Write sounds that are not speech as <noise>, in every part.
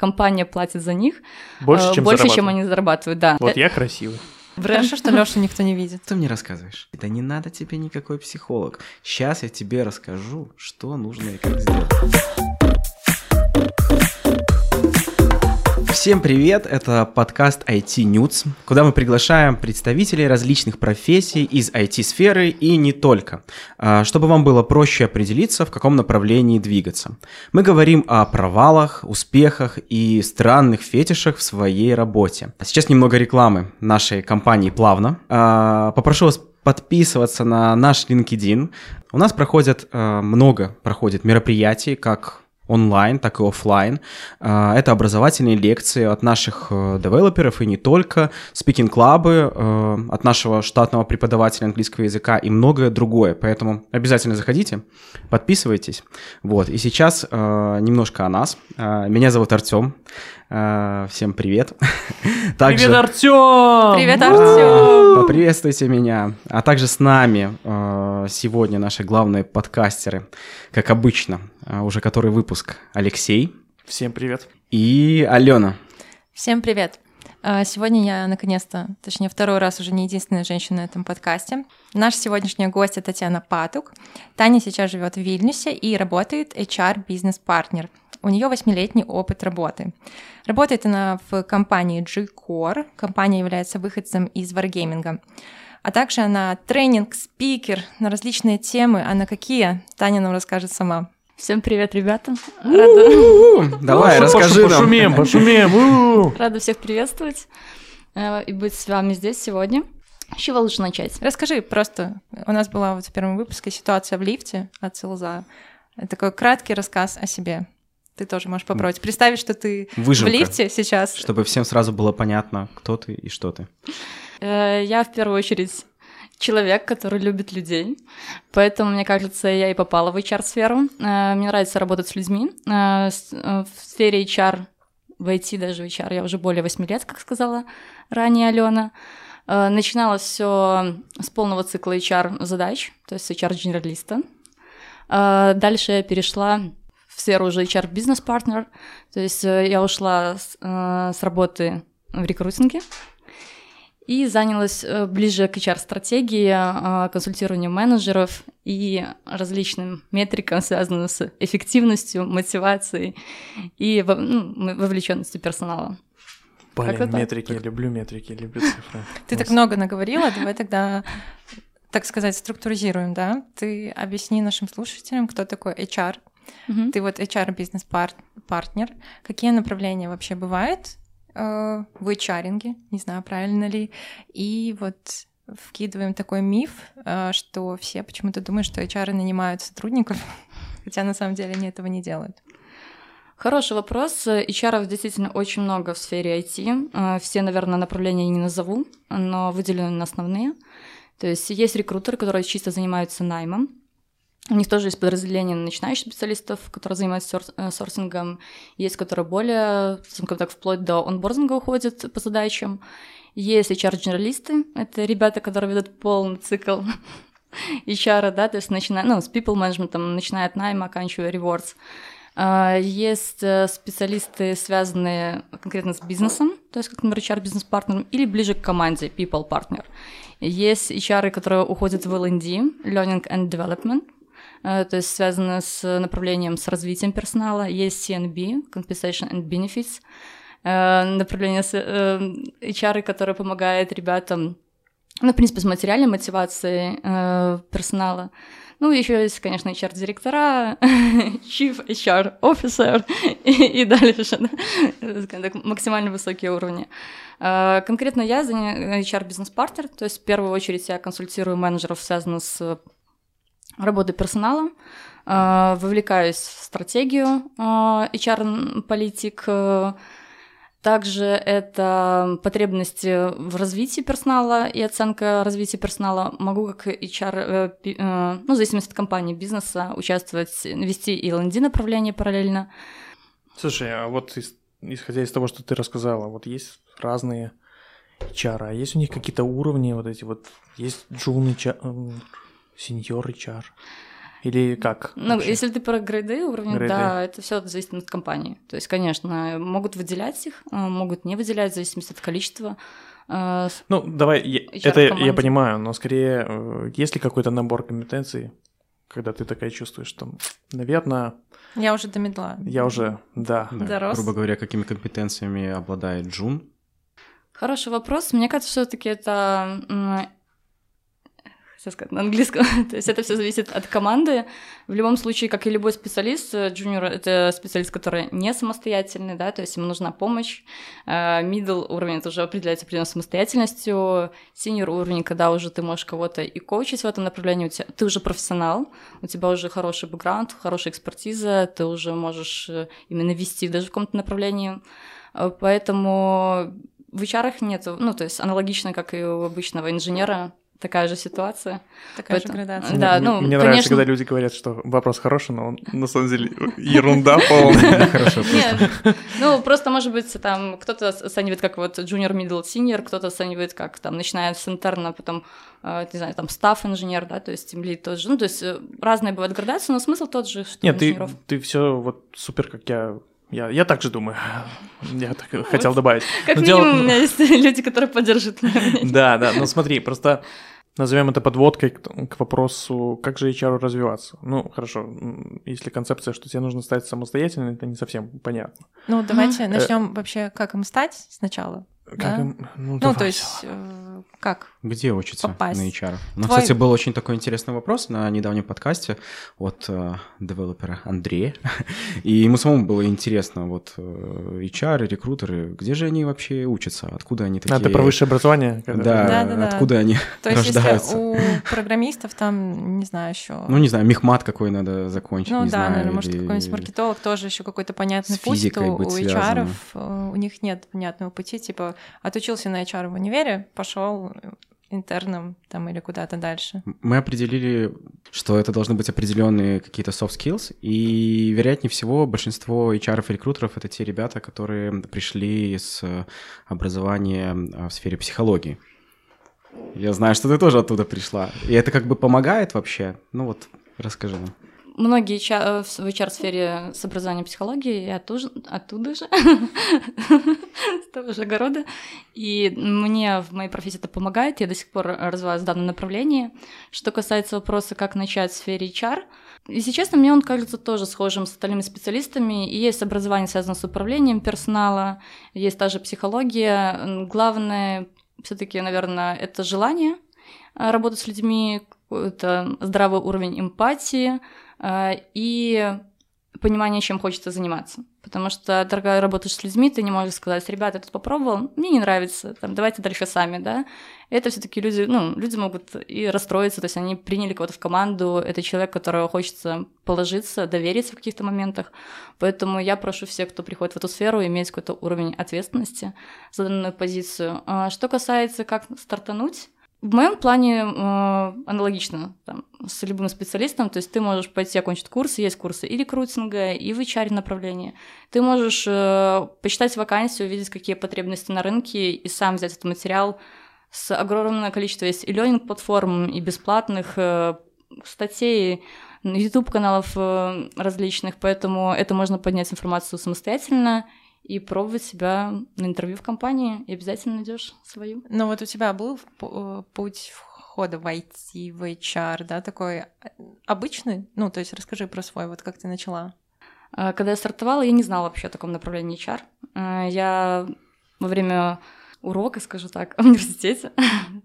компания платит за них Больше, э, чем больше, чем они зарабатывают, да. Вот я красивый. Хорошо, что Лешу никто не видит. Ты мне рассказываешь. Да не надо тебе никакой психолог. Сейчас я тебе расскажу, что нужно и как сделать. Всем привет, это подкаст IT News, куда мы приглашаем представителей различных профессий из IT-сферы и не только, а, чтобы вам было проще определиться, в каком направлении двигаться. Мы говорим о провалах, успехах и странных фетишах в своей работе. А Сейчас немного рекламы нашей компании «Плавно». А, Попрошу вас подписываться на наш LinkedIn. У нас проходят много проходит мероприятий, как онлайн, так и офлайн. А, Это образовательные лекции от наших э, девелоперов и не только, спикинг-клабы э, от нашего штатного преподавателя английского языка и многое другое. Поэтому обязательно заходите, подписывайтесь. Вот. И сейчас э, немножко о нас. Меня зовут Артем. Э, Всем привет. <laughs> Также- Привет, Артем! Привет, да, Артем! Поприветствуйте меня. А также с нами э, сегодня наши главные подкастеры, как обычно, э, уже который выпуск Алексей Всем привет. и Алена. Всем привет! А, Сегодня я, наконец-то, точнее, второй раз уже не единственная женщина на этом подкасте. Наш сегодняшний гость — Татьяна Патук. Таня сейчас живет в Вильнюсе и работает HR-бизнес-партнер. У нее восьмилетний опыт работы. Работает она в компании G-Core. Компания является выходцем из варгейминга. А также она тренинг-спикер на различные темы. А на какие? Таня нам расскажет сама. Всем привет, ребята. Рада, Давай, расскажи нам. Пошумим, пошумим. у. рада всех приветствовать э, и быть с вами здесь сегодня. С чего лучше начать? Расскажи просто. У нас была вот в первом выпуске ситуация в лифте от Силза. Такой краткий рассказ о себе. Ты тоже можешь попробовать представить, что ты Выжимка, в лифте сейчас. чтобы всем сразу было понятно, кто ты и что ты. Э, Я в первую очередь человек, который любит людей, поэтому, мне кажется, я и попала в HR-сферу. Э, Мне нравится работать с людьми. Э, В сфере HR, в IT даже в HR, я уже более 8 лет, как сказала ранее Алена. Начиналось все с полного цикла HR-задач, то есть HR-генералиста. Дальше я перешла в сферу уже HR-бизнес-партнер, то есть э, я ушла с, э, с работы в рекрутинге, и занялась э, ближе к HR-стратегии, э, консультированию менеджеров и различным метрикам, связанным с эффективностью, мотивацией и ну, вовлеченностью персонала. Блин, метрики, я люблю метрики, люблю цифры. <laughs> Ты так много наговорила, давай тогда, так сказать, структуризируем, да? Ты объясни нашим слушателям, кто такой HR. Мгм. Ты вот HR-бизнес-партнер. Какие направления вообще бывают э, в HR? Не знаю, правильно ли. И вот вкидываем такой миф, э, что все почему-то думают, что HR нанимают сотрудников, <laughs> хотя на самом деле они этого не делают. Хороший вопрос. HR действительно очень много в сфере IT. Э, Все, наверное, направления я не назову, но выделены на основные. То есть есть рекрутеры, которые чисто занимаются наймом. У них тоже есть подразделение начинающих специалистов, которые занимаются сор- э, сорсингом. Есть, которые более, скажем так, вплоть до онбординга уходят по задачам. Есть HR-генералисты. Это ребята, которые ведут полный цикл <laughs> HR, да, то есть начиная, ну, с people management, начиная от найма, оканчивая rewards. А, Есть э, специалисты, связанные конкретно с бизнесом, то есть как, например, HR-бизнес-партнером, или ближе к команде, people partner. Есть HR, которые уходят в L&D, Learning and Development, то есть связаны с направлением с развитием персонала. Есть CNB, Compensation and Benefits, э, направление э, HR, которые помогают ребятам, ну, в принципе, с материальной мотивацией э, персонала. Ну, еще есть, конечно, HR-директора, <laughs> Chief HR Officer и, и дальше, да, максимально высокие уровни. Конкретно я HR-бизнес-партнер, то есть в первую очередь я консультирую менеджеров, связанных с работой персонала, а, вовлекаюсь в стратегию а, HR-политик, э, также это потребности в развитии персонала и оценка развития персонала. Могу как HR, э, э, ну, в зависимости от компании, бизнеса, участвовать, вести и L&D направление параллельно. Слушай, а вот ис- исходя из того, что ты рассказала, вот есть разные HR, а есть у них какие-то уровни вот эти вот, есть джун HR, сеньор HR? Или как? Ну, вообще? если ты про грейды уровня, Грейды. да, это все зависит от компании. То есть, конечно, могут выделять их, а, могут не выделять в зависимости от количества. С- Ну, давай, я- это я команде. понимаю, но скорее, э, есть ли какой-то набор компетенций, когда ты такая чувствуешь, что, наверное, Я уже до медла. я уже, да, Да, Дорос. грубо говоря, какими компетенциями обладает Джун? Хороший вопрос. Мне кажется, все-таки это хотела сказать на английском. <laughs> То есть это все зависит от команды. В любом случае, как и любой специалист, э, джуниор — это специалист, который не самостоятельный, да, то есть ему нужна помощь. Э, Middle уровень — это уже определяется определенной самостоятельностью. Senior уровень, когда уже ты можешь кого-то и коучить в этом направлении, у тебя, ты уже профессионал, у тебя уже хороший бэкграунд, хорошая экспертиза, ты уже можешь э, именно вести даже в каком-то направлении. Э, Поэтому в HR нету, ну, то есть аналогично, как и у обычного инженера, такая же ситуация. Такая же Поэтому- градация. Да, ну, Мне нравится, конечно. когда люди говорят, что вопрос хороший, но он на самом деле <laughs> ерунда полная. Хорошо. Нет, ну просто может быть там кто-то оценивает как вот junior, middle, senior, кто-то оценивает как там начиная с интерна, потом э, не знаю там стаф инженер, да, то есть тимлид тоже, ну то есть э, разные бывают градации, но смысл тот же, что Нет, ты все вот супер, как я. Я, я так же думаю. Я так и хотел добавить. <laughs> Как Но дело- минимум у меня есть <laughs> люди, которые поддержат меня. Да, да, но смотри, просто назовем это подводкой к, к вопросу, как же HR развиваться. Ну, хорошо, если концепция, что тебе нужно стать самостоятельным, это не совсем понятно. Ну, давайте начнем вообще, как им стать сначала. Как Да. им- ну, Ну, то есть, э, как? Где учиться Попасть. на HR? Ну, Твой- кстати, был очень такой интересный вопрос на недавнем подкасте от э, девелопера Андрея. <laughs> И ему самому было интересно, вот э, HR, рекрутеры, где же они вообще учатся? Откуда они такие? А, ты про высшее образование? Да, откуда они То есть, если у программистов там, не знаю, еще. Ну, не знаю, мехмат какой надо закончить, Ну не да, знаю. наверное, может, или- какой-нибудь маркетолог тоже еще какой-то понятный с путь. у связанным. HR э, у них нет понятного пути. Типа, отучился на HR в универе, пошел интерном там или куда-то дальше. Мы определили, что это должны быть определенные какие-то soft skills, и, вероятнее всего, большинство HR и рекрутеров — это те ребята, которые пришли с образования э, в сфере психологии. Я знаю, что ты тоже оттуда пришла. И это как бы помогает вообще? Ну вот, расскажи нам. Многие HR в HR-сфере с образованием психологии, я тоже оттуда же, <laughs> с того же огорода. И мне в моей профессии это помогает, я до сих пор развиваюсь в данном направлении. Что касается вопроса, как начать в сфере HR, если честно, мне он кажется тоже схожим с остальными специалистами. И есть образование, связанное с управлением персонала, есть та же психология. Главное все таки наверное, это желание а, работать с людьми, это здравый уровень эмпатии и понимание, чем хочется заниматься. Потому что, дорогая, работаешь с людьми, ты не можешь сказать, ребята, я тут попробовал, мне не нравится, там, давайте дальше сами, да. Это все таки люди, ну, люди могут и расстроиться, то есть они приняли кого-то в команду, это человек, которого хочется положиться, довериться в каких-то моментах. Поэтому я прошу всех, кто приходит в эту сферу, иметь какой-то уровень ответственности за данную позицию. А Что касается, как стартануть, в моем плане э, аналогично там, с любым специалистом, то есть ты можешь пойти окончить курсы, есть курсы и рекрутинга, и в HR направлении. Ты можешь э, почитать вакансию, увидеть, какие потребности на рынке, и сам взять этот материал с огромное количество есть и learning платформ, и бесплатных э, статей, YouTube-каналов э, различных, поэтому это можно поднять информацию самостоятельно и пробовать себя на интервью в компании, и обязательно найдешь свою. Ну вот у тебя был э, путь входа в IT, в HR, да, такой э, обычный? Ну, то есть расскажи про свой, вот как ты начала. А, Когда я стартовала, я не знала вообще о таком направлении HR. А, Я во время урока, скажу так, <laughs> в университете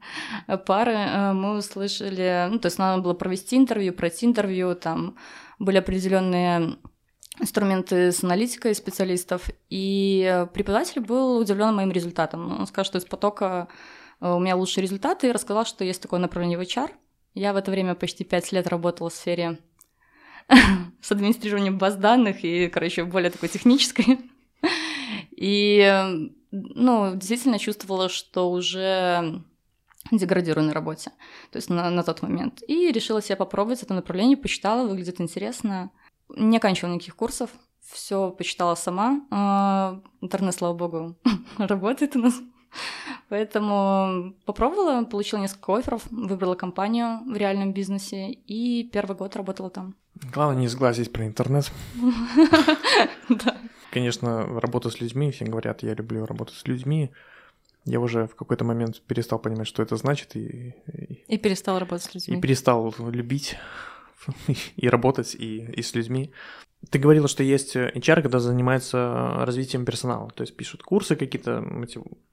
<laughs> пары э, мы услышали, ну, то есть надо было провести интервью, пройти интервью, там были определенные инструменты с аналитикой специалистов, и преподаватель был удивлен моим результатом. Он сказал, что из потока э, у меня лучшие результаты, и рассказал, что есть такое направление в HR. Я в это время почти пять лет работала в сфере <laughs> с администрированием баз данных и, короче, более такой технической. И, ну, действительно чувствовала, что уже деградирую на работе, то есть на, на тот момент. И решила себя попробовать это направление, почитала, выглядит интересно. Не оканчивала никаких курсов, все почитала сама. А, Интернет, слава богу, <laughs> работает у нас. Поэтому попробовала, получила несколько офферов, выбрала компанию в реальном бизнесе и первый год работала там. Главное не сглазить про интернет. <laughs> Конечно, работа с людьми, все говорят, я люблю работать с людьми. Я уже в какой-то момент перестал понимать, что это значит, и, и, И перестал работать с людьми. и перестал любить <laughs> и работать, и, и с людьми. Ты говорила, что есть HR, когда занимается развитием персонала, то есть пишут курсы какие-то,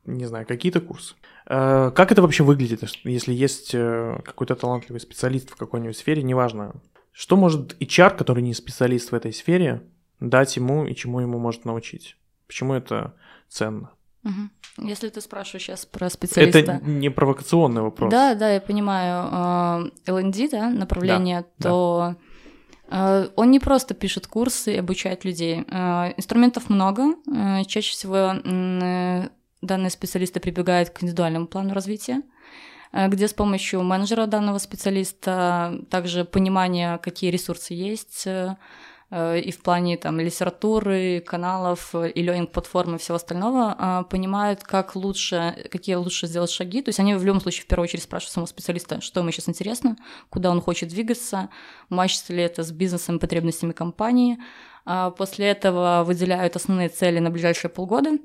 не знаю, какие-то курсы. Э, Как это вообще выглядит, если есть э, какой-то талантливый специалист в какой-нибудь сфере, неважно, что может HR, который не специалист в этой сфере, дать ему и чему ему может научить? Почему это ценно? Мгм. Если ты спрашиваешь сейчас про специалиста... Это не провокационный вопрос. Да, да, я понимаю. э, L&D, да, направление, Да, то э, он не просто пишет курсы и обучает людей. Э, Инструментов много. Чаще всего данные специалисты прибегают к индивидуальному плану развития, где с помощью менеджера данного специалиста также понимание, какие ресурсы есть, и в плане там литературы, каналов, э, и learning платформы и всего остального, а, понимают, как лучше, какие лучше сделать шаги. То есть они в любом случае в первую очередь спрашивают самого специалиста, что ему сейчас интересно, куда он хочет двигаться, мачится ли это с бизнесом и потребностями компании. А После этого выделяют основные цели на ближайшие полгода.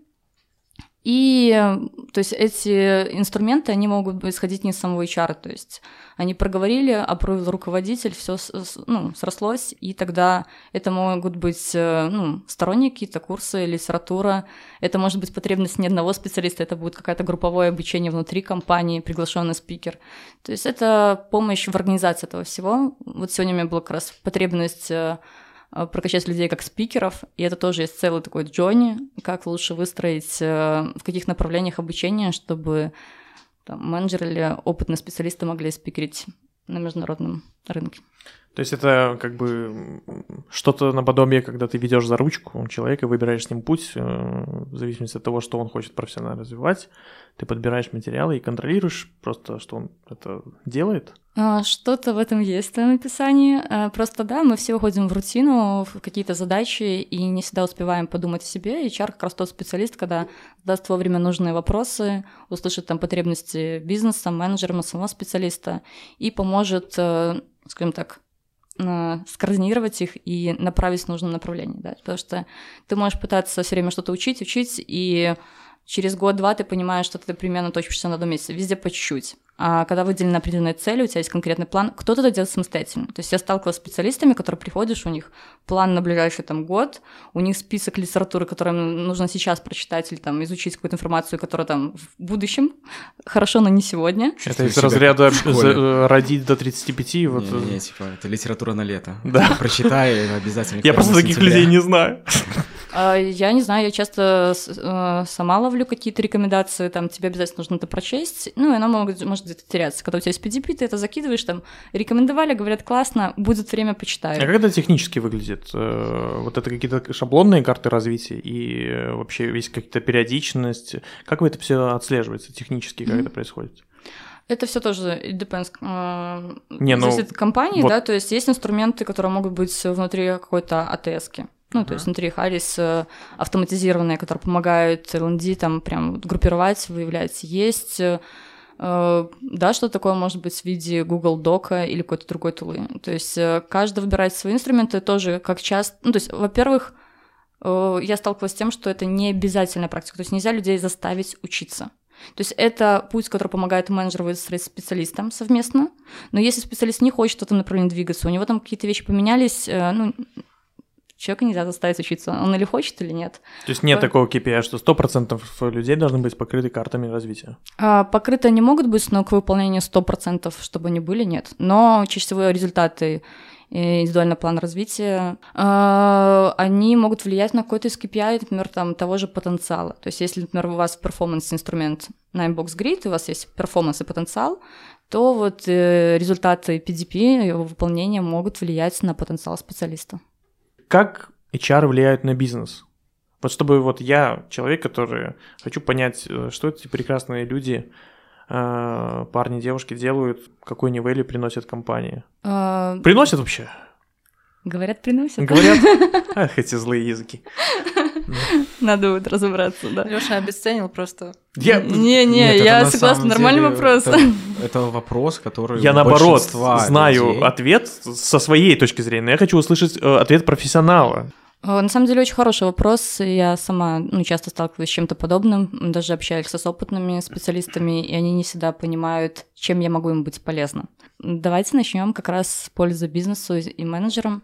И, э, то есть, эти инструменты, они могут исходить не из самого HR, то есть, они проговорили, опровил руководитель, все ну, срослось, и тогда это могут быть э, ну, сторонние какие-то курсы, литература, это может быть потребность не одного специалиста, это будет какое-то групповое обучение внутри компании, приглашенный спикер. То есть это помощь в организации этого всего. Вот сегодня у меня была как раз потребность э, прокачать людей как спикеров, и это тоже есть целый такой джони, как лучше выстроить, э, в каких направлениях обучения, чтобы там, менеджеры или опытные специалисты могли спикерить на международном рынке. То есть это как бы что-то наподобие, когда ты ведешь за ручку человека, выбираешь с ним путь, э, в зависимости от того, что он хочет профессионально развивать, ты подбираешь материалы и контролируешь просто, что он это делает. А, Что-то в этом есть в твоем описании. А, Просто да, мы все уходим в рутину, в какие-то задачи, и не всегда успеваем подумать о себе. И HR как раз тот специалист, когда даст вовремя нужные вопросы, услышит там потребности бизнеса, менеджера, самого специалиста и поможет, э, скажем так, э, скоординировать их и направить в нужном направлении, да, потому что ты можешь пытаться все время что-то учить, учить, и через год-два ты понимаешь, что ты примерно точишься на одном месте, везде по чуть-чуть. А когда выделена определенная цель, у тебя есть конкретный план, кто-то это делает самостоятельно. То есть я сталкивалась с специалистами, которые приходишь, у них план на ближайший там год, у них список литературы, которую нужно сейчас прочитать или там изучить какую-то информацию, которая там в будущем, хорошо, но не сегодня. Это из разряда э, родить до 35, вот. Не, не, не, типа, это литература на лето. Да. Прочитай обязательно. Я просто 1 таких людей не знаю. А, Я не знаю, я часто э, сама ловлю какие-то рекомендации, там тебе обязательно нужно это прочесть, ну, и оно может, может где-то теряться. Когда у тебя есть PDP, ты это закидываешь, там, рекомендовали, говорят, классно, будет время, А почитаю. как это технически выглядит? Э, Вот это какие-то шаблонные карты развития и э, вообще есть какая-то периодичность? Как вы это все отслеживаете технически, как Мгм. это происходит? Это все тоже it depends. Не, ну, зависит от компании, вот- да, то есть есть инструменты, которые могут быть внутри какой-то АТС-ки. Ну, то есть внутри Харрис э, автоматизированные, которые помогают LND там прям группировать, выявлять. Есть, э, да, что такое может быть в виде Google Дока или какой-то другой тулы. То есть э, каждый выбирает свои инструменты тоже, как часто... Ну, то есть, во-первых, я сталкивалась с тем, что это не обязательная практика. То есть нельзя людей заставить учиться. То есть это путь, который помогает менеджеру выстроить с специалистом совместно. Но если специалист не хочет в этом направлении двигаться, у него там какие-то вещи поменялись, ну, человека нельзя заставить учиться. Он или хочет, или нет. То есть нет По- такого KPI, что 100% людей должны быть покрыты картами развития. А, Покрыты они могут быть, но к выполнению 100%, чтобы они были, нет. Но чаще всего результаты индивидуальный план развития, э, они могут влиять на какой-то из KPI, например, там, того же потенциала. То есть если, например, у вас перформанс-инструмент на Inbox Grid, у вас есть перформанс и потенциал, то вот э, результаты PDP, его выполнения могут влиять на потенциал специалиста. Как HR влияют на бизнес? Вот чтобы вот я, человек, который хочу понять, э, что эти прекрасные люди, э, парни, девушки делают, какой value приносят компании. Э, Приносят вообще? Говорят, приносят. Говорят? <laughs> Ах, эти злые языки. <laughs> Надо будет разобраться, да. Лёша обесценил просто. Я, Не-не, Нет, это я на согласна, нормальный деле, вопрос. Это, это вопрос, который я наоборот знаю людей- ответ со своей точки зрения, но я хочу услышать э, ответ профессионала. На самом деле очень хороший вопрос. Я сама ну, часто сталкиваюсь с чем-то подобным, даже общаюсь с опытными специалистами, и они не всегда понимают, чем я могу им быть полезна. Давайте начнем как раз с пользы бизнесу и менеджерам.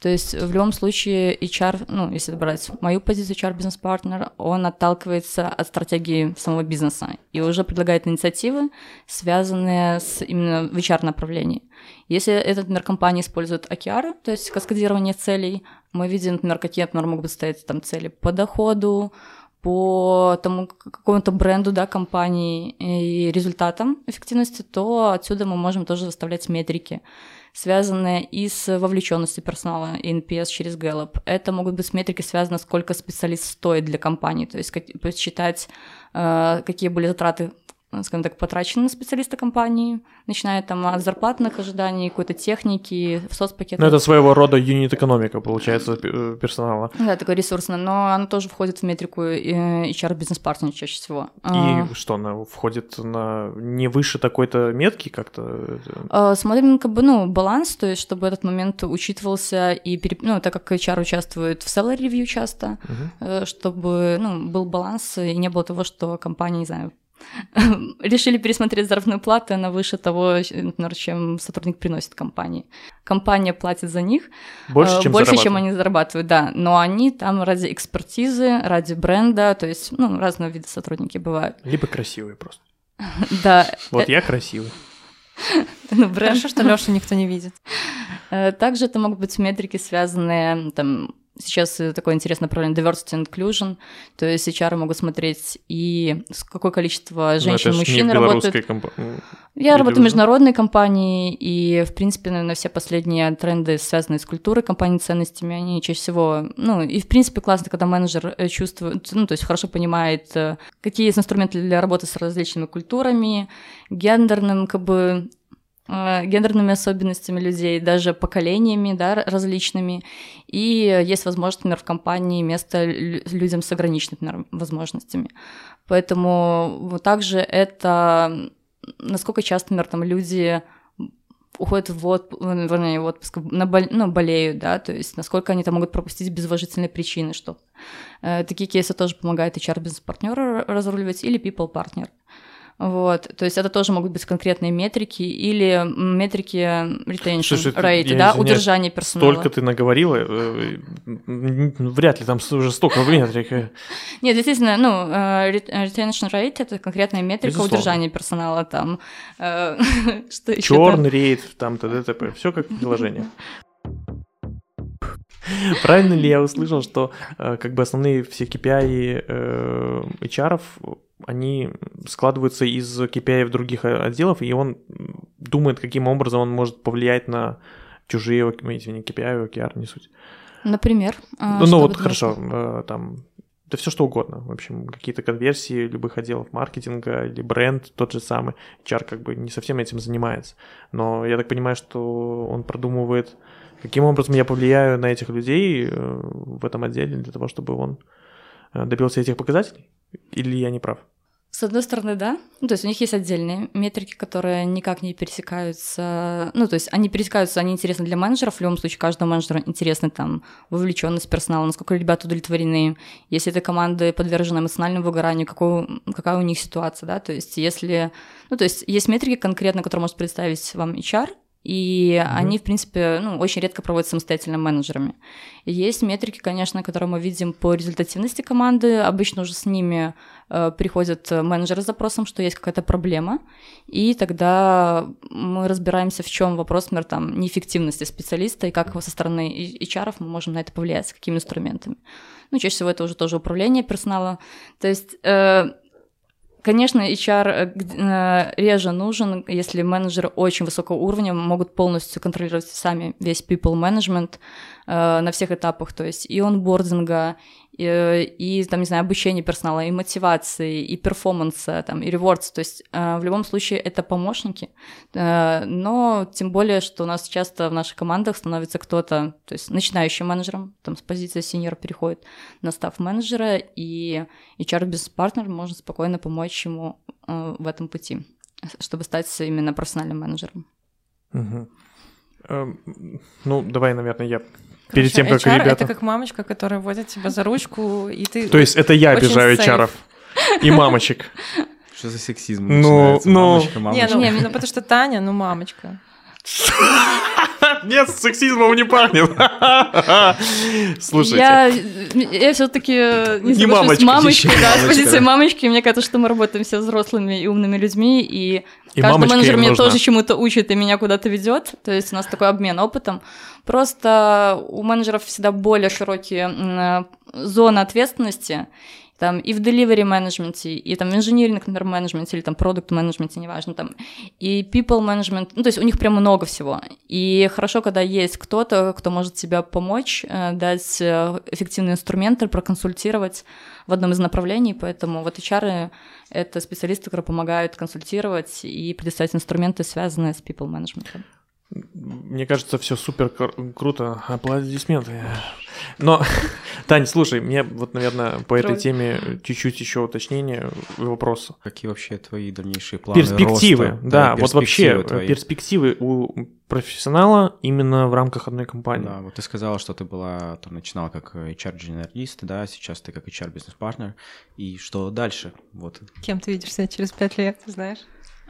То есть в любом случае HR, ну, если брать мою позицию HR-бизнес-партнер, он отталкивается от стратегии самого бизнеса и уже предлагает инициативы, связанные с именно в HR-направлении. Если этот, например, компания использует OKR, то есть каскадирование целей, мы видим, например, какие, например, могут стоять там цели по доходу, по тому какому-то бренду, да, компании и результатам эффективности, то отсюда мы можем тоже выставлять метрики, связанные и с вовлеченностью персонала, и NPS через Gallup. Это могут быть метрики, связанные, сколько специалист стоит для компании, то есть посчитать, э, какие были затраты скажем так, потрачены на специалиста компании, начиная там от зарплатных ожиданий, какой-то техники, соцпакета. Ну, это своего рода юнит-экономика, получается, э, персонала. Да, такое ресурсное, но оно тоже входит в метрику э, HR-бизнес-партнера чаще всего. А, И что, она входит на не выше такой-то метки как-то? А, Смотрим как бы, ну, баланс, то есть чтобы этот момент учитывался, и, переп- ну, так как HR участвует в salary review часто, э, чтобы, ну, был баланс, и не было того, что компания, не знаю, <laughs> решили пересмотреть заработную плату, она выше того, например, чем сотрудник приносит компании. Компания платит за них Больше, э, чем больше, чем они зарабатывают, да. Но они там ради экспертизы, ради бренда, то есть, ну, разного вида сотрудники бывают. Либо красивые просто. <laughs> Да, Вот я красивый. <laughs> ну, бренд. Хорошо, что Лёшу никто не видит. Э, Также это могут быть метрики, связанные там Сейчас э, такое интересное направление diversity and inclusion, то есть HR могут смотреть и какое количество женщин и Ну, это ж мужчин работают. компании. Я работаю в международной компании, и, в принципе, наверное, все последние тренды, связанные с культурой компании, ценностями, они чаще всего... Ну, и, в принципе, классно, когда менеджер э, чувствует, ну, то есть хорошо понимает, э, какие есть инструменты для работы с различными культурами, гендерным, как бы, гендерными особенностями людей, даже поколениями, да, различными. И есть возможность, например, в компании место лю- людям с ограниченными например, возможностями. Поэтому вот также это насколько часто, например, там люди уходят в отпуск, вернее, в отпуск, на бол- ну, болеют, да, то есть насколько они там могут пропустить без уважительной причины что Э, Такие кейсы тоже помогает HR-бизнес-партнер разруливать или people-партнер. Вот, то есть это тоже могут быть конкретные метрики или метрики retention Слушай, ты- rate, я да, извиняюсь, удержание персонала. Столько ты наговорила, э, м, вряд ли там уже столько метрик. э. Нет, действительно, ну, э, retention rate — это конкретная метрика Безусловно. удержания персонала там. э? <laughs> Черный рейд, там т.д. Все как в приложениях. <laughs> Правильно ли я услышал, что э, как бы основные все KPI э, HR, они складываются из KPI других э, отделов, и он думает, каким образом он может повлиять на чужие, извини, KPI, OKR, не суть. Например. а, Ну, ну вот хорошо, там, да все что угодно, в общем, какие-то конверсии любых отделов маркетинга или бренд тот же самый. HR как бы не совсем этим занимается. Но я так понимаю, что он продумывает, каким образом я повлияю на этих людей э, в этом отделе для того, чтобы он э, добился этих показателей? Или я не прав? С одной стороны, да. Ну, то есть у них есть отдельные метрики, которые никак не пересекаются. Ну, то есть они пересекаются, они интересны для менеджеров. В любом случае, каждому менеджеру интересна там вовлеченность персонала, насколько ребята удовлетворены. Если этой команды подвержены эмоциональному выгоранию, какой, какая у них ситуация, да. То есть если... Ну, то есть есть метрики конкретно, которые может представить вам HR, и Мгм. они, в принципе, ну, очень редко проводятся самостоятельно менеджерами. Есть метрики, конечно, которые мы видим по результативности команды. Обычно уже с ними э, приходят э, менеджеры с запросом, что есть какая-то проблема, и тогда мы разбираемся, в чем вопрос, например, там, неэффективности специалиста, и как со стороны HR мы можем на это повлиять, с какими инструментами. Ну, чаще всего это уже тоже управление персонала. То есть э, Конечно, HR э, э, реже нужен, если менеджеры очень высокого уровня могут полностью контролировать сами весь people management на всех этапах, то есть и онбординга, и, и там, не знаю, обучение персонала, и мотивации, и перформанса, там, и ревордс. То есть э, в любом случае это помощники. Э, но тем более, что у нас часто в наших командах становится кто-то, то есть начинающим менеджером, там с позиции сеньора переходит на став менеджера, и HR-бизнес-партнер может спокойно помочь ему э, в этом пути, чтобы стать именно профессиональным менеджером. Угу. Ну, давай, наверное, я Перед тем, как HR ребята... это как мамочка, которая водит тебя за ручку, и ты... То есть это я обижаю HR и мамочек. Что за сексизм Ну, ну... Мамочка, мамочка. Не, ну, ну потому что Таня, ну мамочка. <laughs> Нет, сексизмом не пахнет. <laughs> Слушайте. Я, я все-таки не, Не соглашусь с мамочка, мамочкой, да, с мамочка, позиции мамочки. Мне кажется, что мы работаем все взрослыми и умными людьми, и, И каждый мамочка менеджер меня нужна. тоже чему-то учит и меня куда-то ведет. То есть у нас такой обмен опытом. Просто у менеджеров всегда более широкие м, зоны ответственности. Там и в delivery менеджменте, и там в инжиниринг, например, менеджменте, или там продукт менеджменте, неважно, там, и people management, ну, то есть у них прям много всего. И хорошо, когда есть кто-то, кто может тебе помочь, э, дать э, эффективные инструменты, проконсультировать в одном из направлений, поэтому вот HR — это специалисты, которые помогают консультировать и предоставить инструменты, связанные с people management. Мне кажется, все супер кр- круто. Аплодисменты. Но, <laughs> Тань, слушай, мне вот, наверное, по этой теме чуть-чуть еще уточнение вопроса. Какие вообще твои дальнейшие планы Перспективы, роста? да, вот вообще перспективы твои. перспективы у профессионала именно в рамках одной компании. Да, вот ты сказала, что ты была, там, начинала как HR-генералист, да, сейчас ты как HR-бизнес-партнер, и что дальше? Вот. Кем ты видишь себя через пять лет, ты знаешь?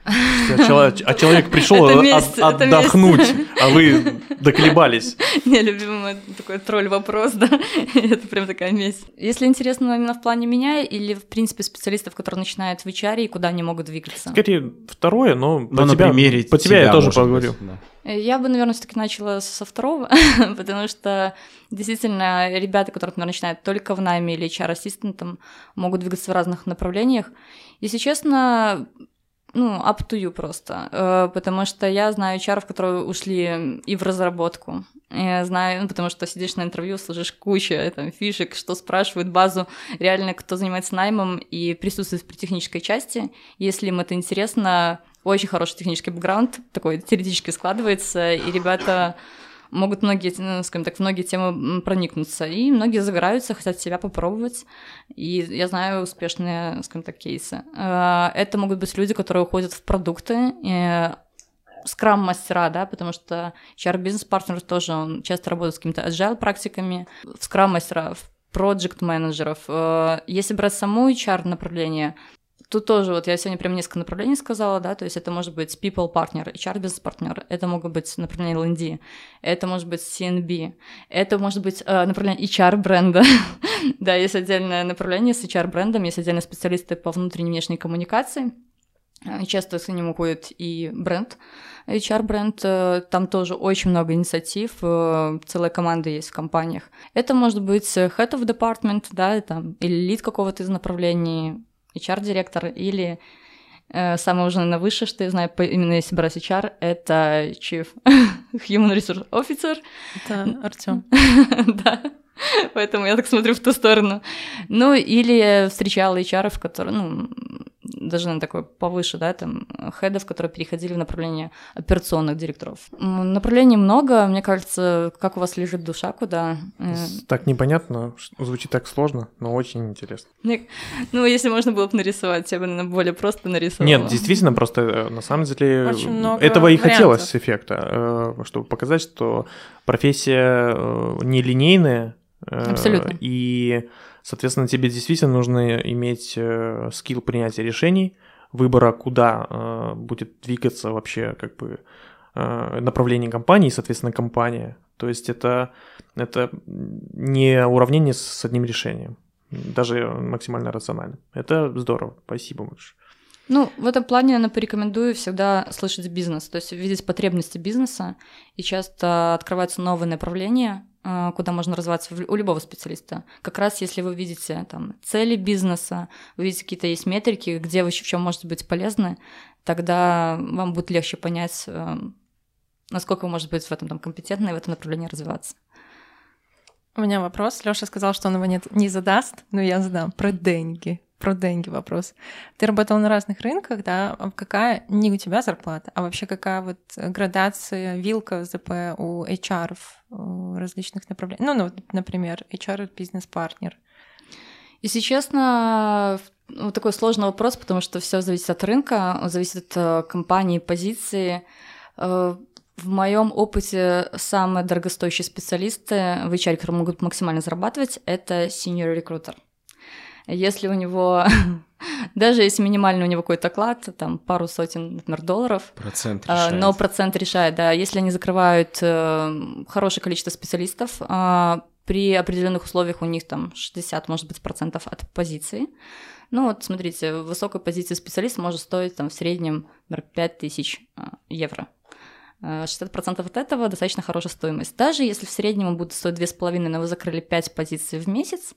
А человек, а человек пришел Это от- месть, это отдохнуть, а вы доколебались. Не, любимый такой тролль-вопрос, да, <laughs> это прям такая месть. Если интересно именно в плане меня или, в принципе, специалистов, которые начинают в HR и куда они могут двигаться? Скорее второе, но по на тебя, примере по тебя я тоже поговорю. быть, да. Я бы, наверное, все-таки начала со второго, <laughs> потому что действительно ребята, которые, например, начинают только в найме или HR-ассистентом, могут двигаться в разных направлениях. Если честно, ну, up to you просто, Э, потому что я знаю HR, которые ушли и в разработку. Я знаю, ну, потому что сидишь на интервью, слышишь кучу э, там, фишек, что спрашивают базу, реально кто занимается наймом и присутствует при технической части. Если им это интересно, очень хороший технический бэкграунд, такой теоретически складывается, и ребята могут многие, ну, скажем так, в многие темы проникнуться, и многие загораются, хотят себя попробовать, и я знаю успешные, скажем так, кейсы. Э, Это могут быть люди, которые уходят в продукты, э, скрам-мастера, да, потому что HR-бизнес-партнер тоже, он часто работает с какими-то agile практиками, в скрам-мастеров, проект-менеджеров. Э, Если брать саму HR-направление, Тут тоже, вот я сегодня прям несколько направлений сказала, да, то есть это может быть people partner, HR бизнес партнер, это могут быть направление L&D, это может быть CNB, это может быть э, направление HR бренда, <laughs> да, есть отдельное направление с HR брендом, есть отдельные специалисты по внутренней и внешней коммуникации, Э, часто с ним уходит и бренд, HR бренд, э, там тоже очень много инициатив, э, целая команда есть в компаниях. Это может быть head of department, да, там, или лид какого-то из направлений, HR-директор, или э, самое уже, наверное, высшее, что я знаю, по- именно если брать HR, это Chief Human Resource Officer, Это Артем. <laughs> да. Поэтому я так смотрю в ту сторону. Ну, или встречала HR, которые, ну, даже на такой повыше, да, там, хедов, которые переходили в направление операционных директоров. Направлений много, мне кажется, как у вас лежит душа, куда. э, Так непонятно, звучит так сложно, но очень интересно. мне- Ну, если можно было бы нарисовать, я бы, наверное, более просто нарисовала. Нет, действительно, просто э, на самом деле этого и вариантов. хотелось эффекта, э, чтобы показать, что профессия нелинейная. Э, Абсолютно. И, соответственно, тебе действительно нужно иметь э, скилл принятия решений, выбора, куда э, будет двигаться вообще как бы э, направление компании, соответственно, компания. То есть это, это не уравнение с одним решением, даже максимально рационально. Это здорово, спасибо большое. Ну, в этом плане, наверное, порекомендую всегда слышать бизнес, то есть видеть потребности бизнеса, и часто открываются новые направления, э, куда можно развиваться у любого специалиста. Как раз если вы видите там цели бизнеса, вы видите какие-то есть метрики, где вы в чем можете быть полезны, тогда вам будет легче понять, э, насколько вы можете быть в этом там компетентны и в этом направлении развиваться. У меня вопрос. Лёша сказал, что он его не, не задаст, но я задам про деньги. Про деньги вопрос. Ты работал на разных рынках, да? А Какая не у тебя зарплата, а вообще какая вот градация, вилка ЗП у HR в различных направлениях? Ну, ну, вот, например, HR бизнес-партнер. Если честно, ну, такой сложный вопрос, потому что все зависит от рынка, зависит от э, компании, позиции. Э, В моем опыте самые дорогостоящие специалисты в HR, которые могут максимально зарабатывать, это senior recruiter. Если у него, <laughs> даже если минимальный у него какой-то оклад, там пару сотен, например, долларов, Процент а, решает. но процент решает, да. Если они закрывают э, хорошее количество специалистов, а, при определенных условиях у них там 60, может быть, процентов от позиции. Ну вот, смотрите, высокая позиция специалиста может стоить там в среднем, например, 5000 а, евро. А, 60% от этого достаточно хорошая стоимость. Даже если в среднем он будет стоить 2,5, но вы закрыли 5 позиций в месяц, э,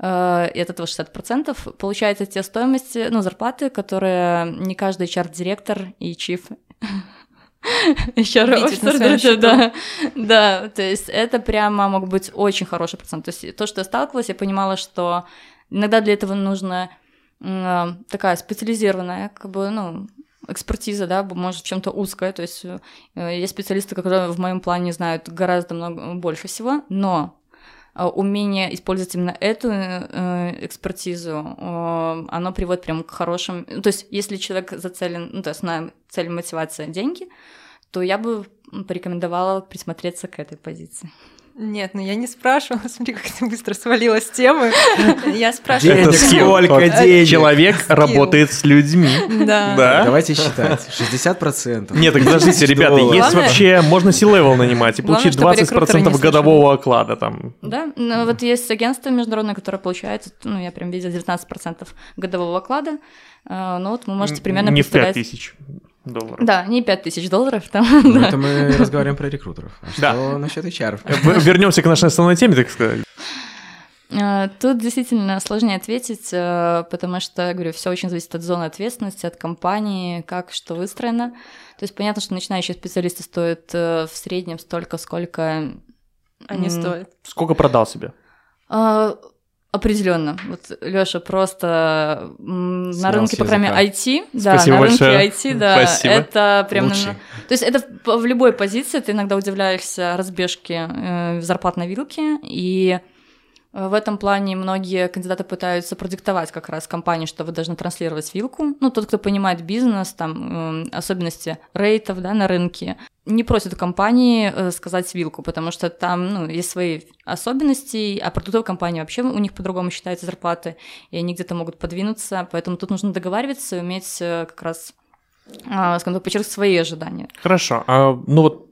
и от этого 60%, получается те стоимости, ну, зарплаты, которые не каждый HR-директор и чиф <laughs> HR своем да, да, то есть это прямо мог быть очень хороший процент. То есть то, что я сталкивалась, я понимала, что иногда для этого нужна м, такая специализированная, как бы, ну, экспертиза, да, может, в чем-то узкая, то есть э, есть специалисты, которые в моем плане знают гораздо много больше всего, но э, умение использовать именно эту э, экспертизу, э, оно приводит прям к хорошим... ну, То есть если человек зацелен, ну, то есть на цель мотивация деньги, то я бы порекомендовала присмотреться к этой позиции. Нет, ну я не спрашивала. <laughs> Смотри, как ты быстро свалилась с темы. <laughs> Я спрашиваю. Денег сколько, денег? Человек работает с людьми. Да. Да? Давайте считать. <laughs> 60%. Нет, так подождите, ребята, долларов. есть Главное- вообще, можно C-level нанимать и получить чтобы рекрутеры не 20% годового оклада там. Да, ну, вот есть агентство международное, которое получает, ну, я прям видела 19% годового оклада, э, ну, вот вы можете примерно Не в представлять... 5 тысяч долларов. Да, не 5000 долларов, там, Ну, да. это мы разговариваем про рекрутеров. А Да. что насчет HR? Вернемся к нашей основной теме, так сказать. Э, Тут действительно сложнее ответить, э, потому что, я говорю, все очень зависит от зоны ответственности, от компании, как что выстроено. То есть понятно, что начинающие специалисты стоят э, в среднем столько, сколько... Они стоят. Сколько продал себе? Определенно. Вот Лёша просто м, на рынке, по крайней мере. IT, да, Спасибо на рынке большое. IT, <laughs> да, Спасибо. это прям... Лучший. наверно, То есть это в в любой позиции ты иногда удивляешься разбежке э, зарплатной вилки, и э, в этом плане многие кандидаты пытаются продиктовать как раз компании, что вы должны транслировать вилку. Ну, тот, кто понимает бизнес, там, э, особенности рейтов да, на рынке, не просят компании э, сказать вилку, потому что там ну, есть свои особенности, а продуктовые компании вообще у них по-другому считаются зарплаты, и они где-то могут подвинуться, поэтому тут нужно договариваться и уметь э, как раз, а, скажем так, подчеркнуть свои ожидания. Хорошо. А, ну вот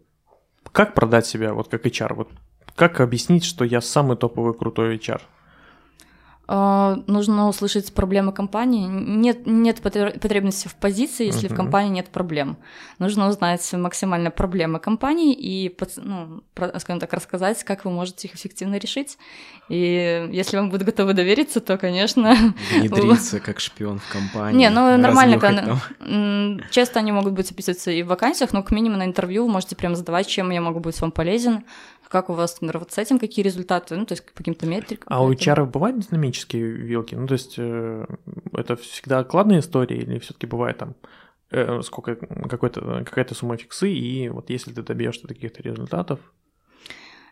как продать себя, вот как HR? Вот как объяснить, что я самый топовый крутой HR? А, Нужно услышать проблемы компании. Нет, нет потр- потребности в позиции, если в Мгм. компании нет проблем. Нужно узнать максимально проблемы компании и, ну, скажем так, рассказать, как вы можете их эффективно решить. И если вам будут готовы довериться, то, конечно... <laughs> Внедриться как шпион в компании. Не, ну нормально, когда- часто они могут быть описываться и в вакансиях, но к минимуму на интервью вы можете прям задавать, чем я могу быть вам полезен, как у вас, вот с этим какие результаты, ну, то есть по каким-то метрикам. А у HR бывают динамические вилки? Ну, то есть э, это всегда окладная история или все-таки бывает там э, сколько какой-то какая-то сумма фиксы и вот если ты добьешься таких-то результатов,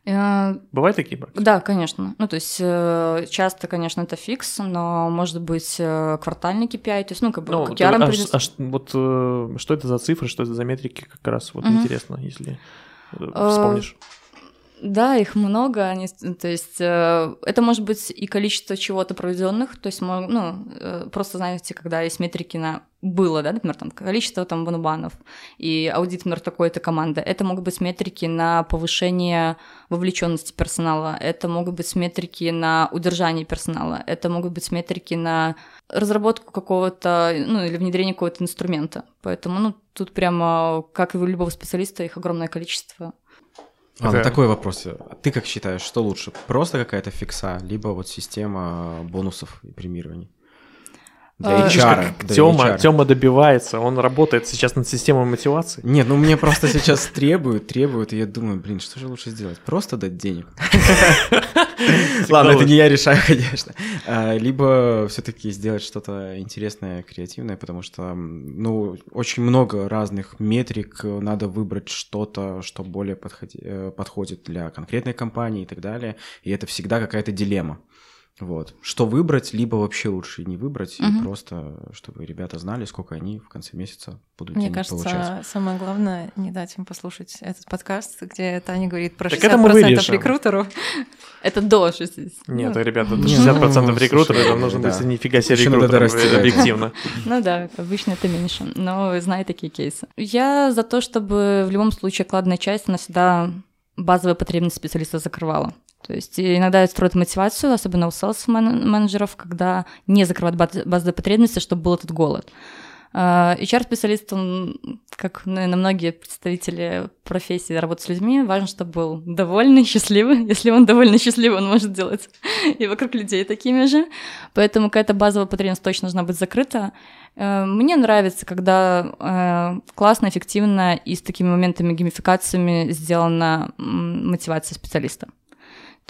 Э, бывают такие браки? Да, конечно. Ну, то есть часто, конечно, это фикс, но может быть квартальный KPI, то есть, ну, как бы Ну, к а ш- а вот что это за цифры, что это за метрики, как раз вот Мгм. интересно, если вспомнишь. Да, их много. Они, то есть э, это может быть и количество чего-то проведенных, то есть мо- ну э, просто знаете, когда есть метрики на было, да, например, там количество там банубанов и аудит, например, такой-то команды. Это могут быть метрики на повышение вовлеченности персонала. Это могут быть метрики на удержание персонала. Это могут быть метрики на разработку какого-то, ну или внедрение какого-то инструмента. Поэтому, ну тут прямо как и у любого специалиста их огромное количество. Ладно, Это- такой вопрос. Ты как считаешь, что лучше? Просто какая-то фикса, либо вот система бонусов и премирований? Для А, HR. для Тёма, HR. Тёма добивается, он работает сейчас над системой мотивации. Нет, ну мне просто сейчас требуют, требуют, и я думаю, блин, что же лучше сделать? Просто дать денег. <laughs> Ладно, это не я решаю, конечно. А, Либо все-таки сделать что-то интересное, креативное, потому что, ну, очень много разных метрик, э, надо выбрать что-то, что более э, подходит для конкретной компании и так далее, и это всегда какая-то дилемма. Вот. Что выбрать, либо вообще лучше не выбрать, и Мгм. просто, чтобы ребята знали, сколько они в конце месяца будут Мне кажется, получать. самое главное не дать им послушать этот подкаст, где Таня говорит про Так это мы 60% вырежем. рекрутеров. <laughs> Это до 60. Нет, Ну, ребята, Не, 60% ну, рекрутеров, слушай, это нужно быть нифига себе рекрутером, этого. объективно. <laughs> Ну да, обычно это меньше, но знаю такие кейсы. Я за то, чтобы в любом случае кладная часть, она всегда базовые потребности специалиста закрывала. То есть иногда это строит мотивацию, особенно у селс-менеджеров, когда не закрывают баз- базовые потребности, чтобы был этот голод. А, HR-специалист, он, как, наверное, многие представители профессии работы с людьми, важно, чтобы был довольный, счастливый. <laughs> Если он довольный, счастливый, он может делать <laughs> и вокруг людей такими же. Поэтому какая-то базовая потребность точно должна быть закрыта. Э, Мне нравится, когда э, классно, эффективно и с такими моментами геймификациями сделана мотивация специалиста.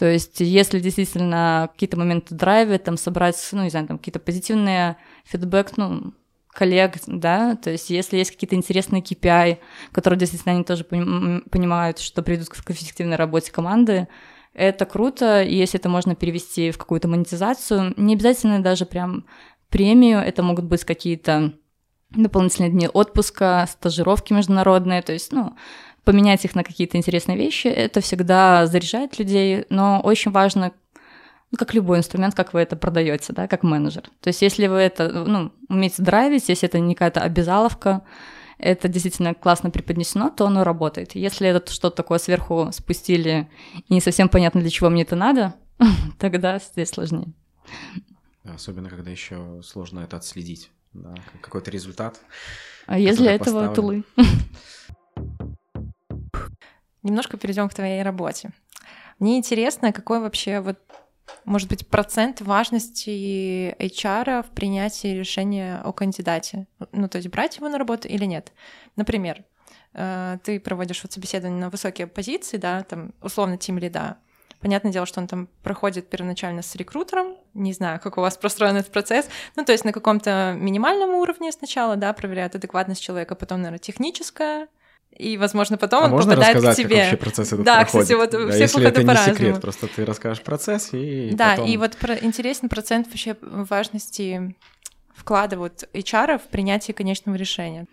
То есть, если действительно какие-то моменты драйвят, там собрать, ну, не знаю, там какие-то позитивные фидбэк, ну, коллег, да, то есть если есть какие-то интересные KPI, которые действительно они тоже поним- понимают, что приведут к эффективной работе команды, это круто, и если это можно перевести в какую-то монетизацию, не обязательно даже прям премию, это могут быть какие-то дополнительные дни отпуска, стажировки международные, то есть, ну, поменять их на какие-то интересные вещи, это всегда заряжает людей, но очень важно, ну, как любой инструмент, как вы это продаете, да, как менеджер. То есть, если вы это, ну, умеете драйвить, если это не какая-то обязаловка, это действительно классно преподнесено, то оно работает. Если это что-то такое сверху спустили, и не совсем понятно, для чего мне это надо, <laughs> тогда здесь сложнее. Особенно, когда еще сложно это отследить. Да, как- какой-то результат. А есть для этого поставлен. тулы. <laughs> Немножко перейдем к твоей работе. Мне интересно, какой вообще вот может быть процент важности HR в принятии решения о кандидате? Ну, то есть брать его на работу или нет? Например, э, ты проводишь вот собеседование на высокие позиции, да, там условно тим лида. Понятное дело, что он там проходит первоначально с рекрутером, не знаю, как у вас простроен этот процесс, ну, то есть на каком-то минимальном уровне сначала, да, проверяют адекватность человека, потом, наверное, техническая, и, возможно, потом а он можно попадает рассказать, к тебе. как вообще процесс этот Да, проходит? кстати, вот у Да, всех если это не секрет, просто ты расскажешь процесс и Да, потом- и вот про, интересен процент вообще важности вклада вот HR в принятие конечного решения.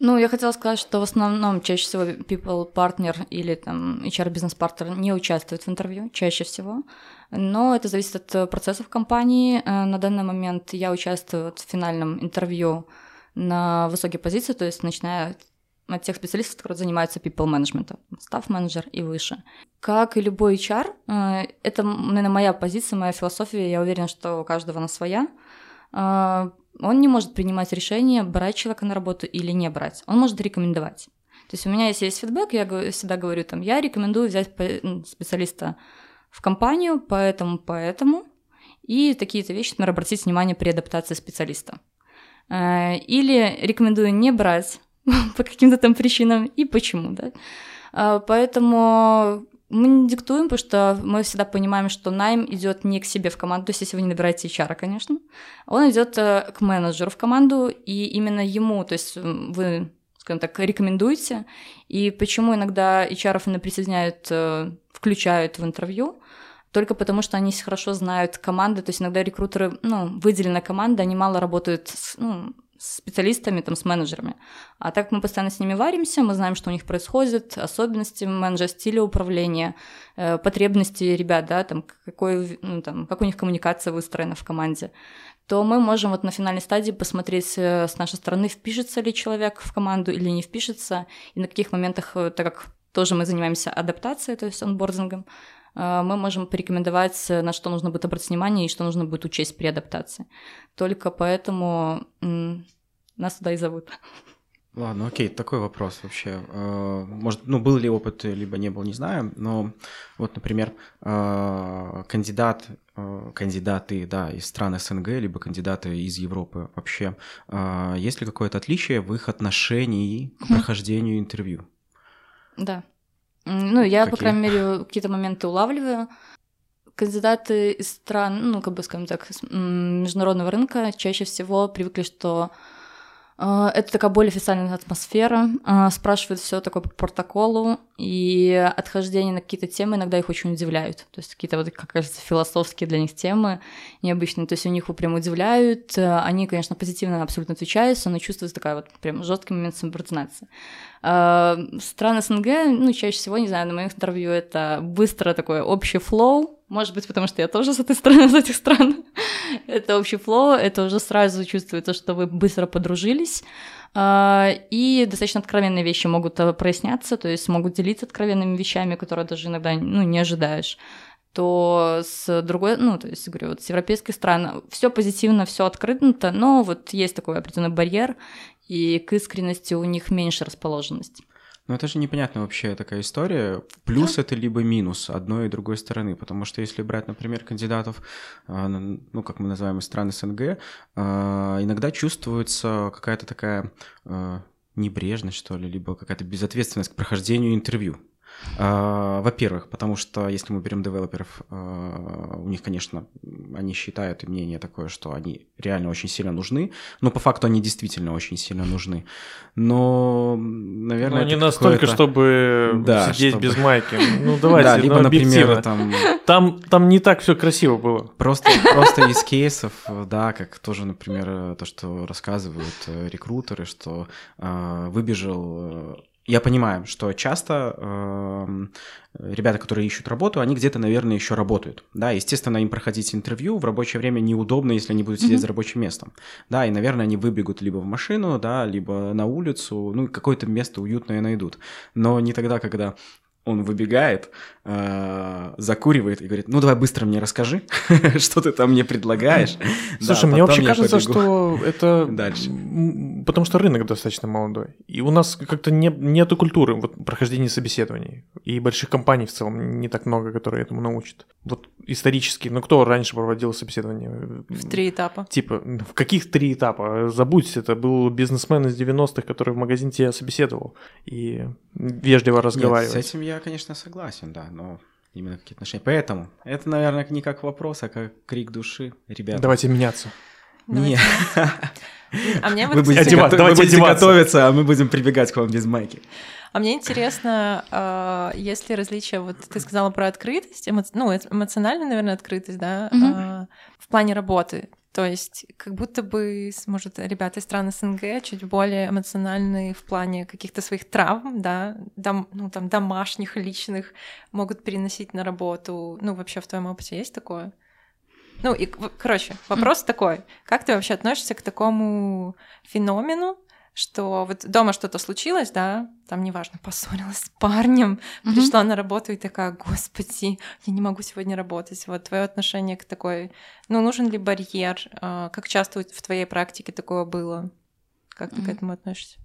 Ну, я хотела сказать, что в основном чаще всего people partner или там HR бизнес партнер не участвует в интервью, чаще всего. Но это зависит от э, процессов компании. Э, На данный момент я участвую в финальном интервью на высокие позиции, то есть начиная от тех специалистов, которые занимаются people management, staff менеджер и выше. Как и любой HR, э, это, наверное, моя позиция, моя философия, я уверена, что у каждого она своя. Э, Он не может принимать решение, брать человека на работу или не брать. Он может рекомендовать. То есть у меня если есть фидбэк, я всегда говорю, там, я рекомендую взять специалиста в компанию, поэтому, поэтому, и такие-то вещи, например, обратить внимание при адаптации специалиста. Э, Или рекомендую не брать <laughs> по каким-то там причинам и почему, да. А, Поэтому мы не диктуем, потому что мы всегда понимаем, что найм идет не к себе в команду, то есть если вы не набираете HR, конечно, он идет э, к менеджеру в команду, и именно ему, то есть вы, скажем так, рекомендуете, и почему иногда HR именно присоединяют, э, включают в интервью, только потому что они хорошо знают команды, то есть иногда рекрутеры, ну, выделенная команда, они мало работают с, ну, с специалистами, там, с менеджерами. А так мы постоянно с ними варимся, мы знаем, что у них происходит, особенности менеджера, стиля управления, э, потребности ребят, да, там, какой, ну, там, как у них коммуникация выстроена в команде, то мы можем вот на финальной стадии посмотреть э, с нашей стороны, впишется ли человек в команду или не впишется, и на каких моментах, э, так как тоже мы занимаемся адаптацией, то есть онбордингом, мы можем порекомендовать, э, на что нужно будет обратить внимание и что нужно будет учесть при адаптации. Только поэтому нас туда и зовут. Ладно, окей, такой вопрос вообще. Э, может, ну, был ли опыт, либо не был, не знаю, но вот, например, э, кандидат, э, кандидаты, да, из стран СНГ, либо кандидаты из Европы вообще, есть ли какое-то отличие в их отношении к прохождению интервью? Да. Ну, я, Какие? по крайней мере, какие-то моменты улавливаю. Кандидаты из стран, ну, как бы, скажем так, международного рынка чаще всего привыкли, что э, это такая более официальная атмосфера, э, спрашивают все такое по протоколу, и отхождения на какие-то темы иногда их очень удивляют. То есть какие-то вот, как кажется, философские для них темы необычные. То есть у них прям удивляют. Э, Они, конечно, позитивно абсолютно отвечают, но чувствуется такая вот прям жесткий момент субординации. Э, Страны СНГ, ну, чаще всего, не знаю, на моих интервью это быстро такой общий flow, может быть, потому что я тоже с этой страны, <laughs> с этих стран. это общий flow, это уже сразу чувствуется, что вы быстро подружились, А, и достаточно откровенные вещи могут э, проясняться, то есть могут делиться откровенными вещами, которые даже иногда ну, не ожидаешь. То с другой, ну, то есть, говорю, вот с европейской страны все позитивно, все открыто, но вот есть такой определенный барьер, и к искренности у них меньше расположенность. Ну, это же непонятная вообще такая история. Плюс это либо минус одной и другой стороны. Потому что если брать, например, кандидатов, на- ну, как мы называем из стран СНГ, а, иногда чувствуется какая-то такая а, небрежность, что ли, либо какая-то безответственность к прохождению интервью. А, Во-первых, потому что если мы берем девелоперов, а, у них, конечно, они считают и мнение такое, что они реально очень сильно нужны, но по факту они действительно очень сильно нужны. Но, наверное, Ну, не настолько, чтобы Да, сидеть чтобы- без майки. Ну, <laughs> давайте, да, ну, либо, например, там Там, там не так все красиво было. просто, просто из кейсов, да, как тоже, например, э, то, что рассказывают э, рекрутеры, что э, выбежал... э, Я понимаю, что часто эм, ребята, которые ищут работу, они где-то, наверное, еще работают. Да, естественно, им проходить интервью в рабочее время неудобно, если они будут сидеть за рабочим местом. Да, и, наверное, они выбегут либо в машину, да, либо на улицу, ну, какое-то место уютное найдут. Но не тогда, когда он выбегает, э, закуривает и говорит, ну давай быстро мне расскажи, <laughs> что ты там мне предлагаешь. Да, Слушай, мне вообще кажется, побегу. что <laughs> это... Дальше. Потому что рынок достаточно молодой. И у нас как-то не, нету культуры вот, прохождения собеседований. И больших компаний в целом не так много, которые этому научат. Вот исторически, ну кто раньше проводил собеседование? В три этапа. Типа, в каких три этапа? Забудь, это был бизнесмен из 90-х, который в магазин тебя собеседовал и вежливо Нет, разговаривал. с этим я, конечно, согласен, да, но именно какие отношения. Поэтому это, наверное, не как вопрос, а как крик души. Ребята, Давайте меняться. не, <laughs> <laughs> А мне вот, вы будете, Одева- гото- давайте вы будете одеваться. готовиться, а мы будем прибегать к вам без майки. А мне интересно, а, есть ли различия, вот ты сказала про открытость, эмо- ну, эмоциональная, наверное, открытость, да, а, в плане работы. То есть как будто бы, может, ребята из стран СНГ чуть более эмоциональные в плане каких-то своих травм, да, дом, ну, там, домашних, личных, могут переносить на работу. Ну, вообще в твоем опыте есть такое? Ну, и, короче, вопрос такой. Как ты вообще относишься к такому феномену, что вот дома что-то случилось, да, там, неважно, поссорилась с парнем, Мгм. пришла на работу и такая, господи, я не могу сегодня работать. Вот твое отношение к такой, ну, нужен ли барьер? А, Как часто в твоей практике такое было? Как ты к Мгм. этому относишься?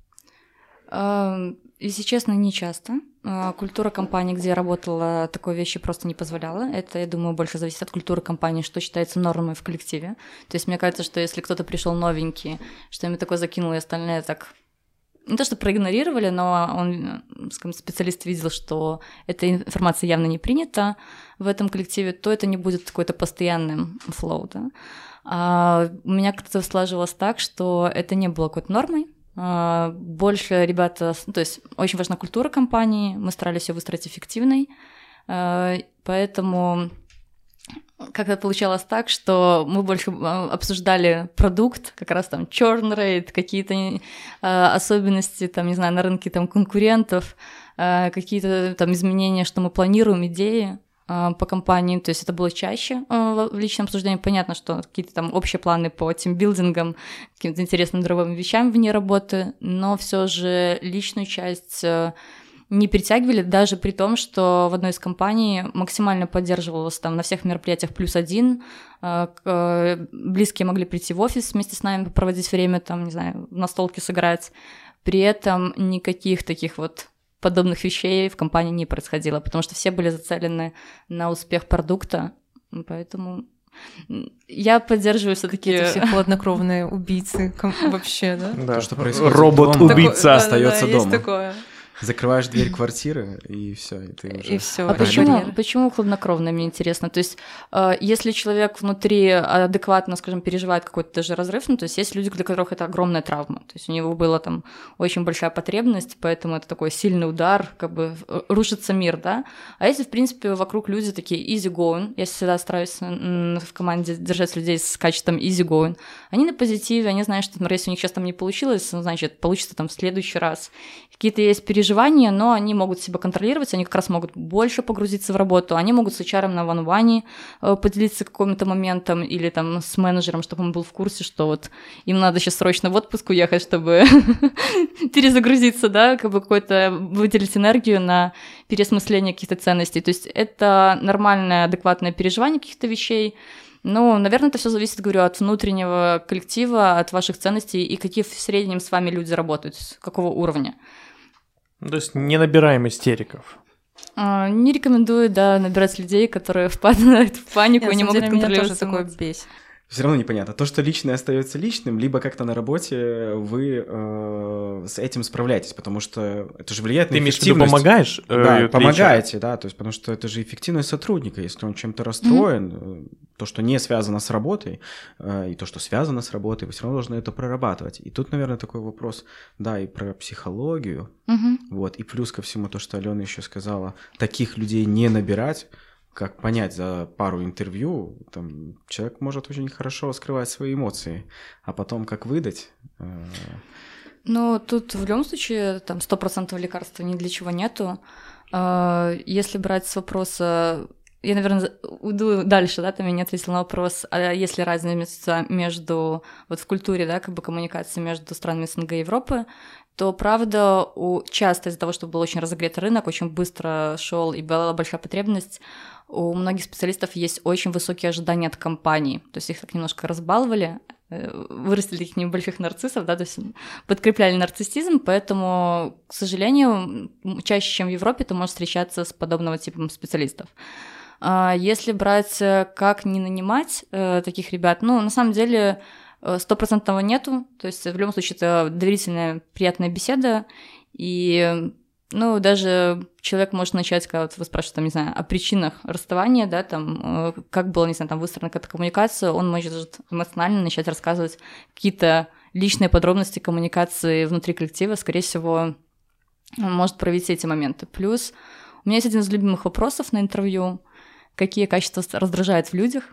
Если честно, не часто. А, Культура компании, где я работала, такой вещи просто не позволяла. Это, я думаю, больше зависит от культуры компании, что считается нормой в коллективе. То есть мне кажется, что если кто-то пришел новенький, что ими такое закинул, и остальные так не то, что проигнорировали, но он, э, скажем, специалист видел, что эта информация явно не принята в этом коллективе, то это не будет какой-то постоянным флоу, да. А у меня как-то сложилось так, что это не было какой-то нормой, больше ребята, ну, то есть очень важна культура компании, мы старались ее выстроить эффективной, а, поэтому как-то получалось так, что мы больше а, обсуждали продукт, как раз там churn rate, какие-то а, особенности, там, не знаю, на рынке там конкурентов, а, какие-то там изменения, что мы планируем, идеи. а, по компании, то есть это было чаще а, в личном обсуждении. Понятно, что какие-то там общие планы по тимбилдингам, каким-то интересным другим вещам вне работы, но все же личную часть э, не перетягивали, даже при том, что в одной из компаний максимально поддерживалось там на всех мероприятиях плюс один, э, э, близкие могли прийти в офис вместе с нами, проводить время, там, не знаю, на столке сыграть, При этом никаких таких вот подобных вещей в компании не происходило, потому что все были зацелены на успех продукта, поэтому я поддерживаю все-таки... Эти все хладнокровные убийцы вообще, да? Да, То, что происходит Робот-убийца. Да-да-да, дома. Есть такое. Закрываешь дверь <laughs> квартиры, и все, и ты уже... И все. А почему, почему хладнокровно, мне интересно? То есть, э, если человек внутри адекватно, скажем, переживает какой-то даже разрыв, ну, то есть есть люди, для которых это огромная травма. То есть у него была там очень большая потребность, поэтому это такой сильный удар, как бы э, рушится мир, да? А если, в принципе, вокруг люди такие easy going, я всегда стараюсь в команде держать людей с качеством easy going, они на позитиве, они знают, что, например, если у них сейчас там не получилось, ну, значит, получится там в следующий раз. Какие-то есть переживания, но они могут себя контролировать, они как раз могут больше погрузиться в работу, они могут с HR на ван э, поделиться каким-то моментом или там с менеджером, чтобы он был в курсе, что вот им надо сейчас срочно в отпуск уехать, чтобы <laughs> перезагрузиться, да, как бы какой-то выделить энергию на переосмысление каких-то ценностей. То есть это нормальное, адекватное переживание каких-то вещей, ну, наверное, это все зависит, говорю, от внутреннего коллектива, от ваших ценностей и какие в среднем с вами люди работают, с какого уровня. То есть не набираем истериков. А, Не рекомендую, да, набирать людей, которые <laughs> впадают в панику и не могут контролировать тоже такое бесит. Все равно непонятно. То, что личное остается личным, либо как-то на работе вы э, с этим справляетесь, потому что это же влияет Ты на эффективность. помогаешь? э, Да, для помогаете, да, то есть потому что это же эффективность сотрудника, если он чем-то расстроен, э, то, что не связано с работой, э, и то, что связано с работой, вы все равно должны это прорабатывать. И тут, наверное, такой вопрос, да, и про психологию, Мгм. вот, и плюс ко всему то, что Алена еще сказала, таких людей не набирать, как понять за пару интервью, там, человек может очень хорошо скрывать свои эмоции, а потом как выдать, Ну, тут в любом случае там 100% лекарства ни для чего нету. А, Если брать с вопроса, я, наверное, уйду дальше, да, ты меня ответил на вопрос, а есть ли разница между, вот в культуре, да, как бы коммуникации между странами СНГ и Европы, то, правда, у, часто из-за того, что был очень разогретый рынок, очень быстро шел и была большая потребность, у многих специалистов есть очень высокие ожидания от компаний. То есть их так немножко разбаловали, э, вырастили таких небольших нарциссов, да, то есть подкрепляли нарциссизм, поэтому, к сожалению, чаще, чем в Европе, ты можешь встречаться с подобного типа специалистов. А Если брать, э, как не нанимать э, таких ребят, ну, на самом деле, стопроцентного нету, то есть в любом случае это доверительная, приятная беседа, и ну, даже человек может начать, когда вот вы спрашиваете, там, не знаю, о причинах расставания, да, там, э, как было, не знаю, там, выстроена какая-то коммуникация, он может эмоционально начать рассказывать какие-то личные подробности коммуникации внутри коллектива, скорее всего, он может проявить эти моменты. Плюс у меня есть один из любимых вопросов на интервью, какие качества раздражают в людях.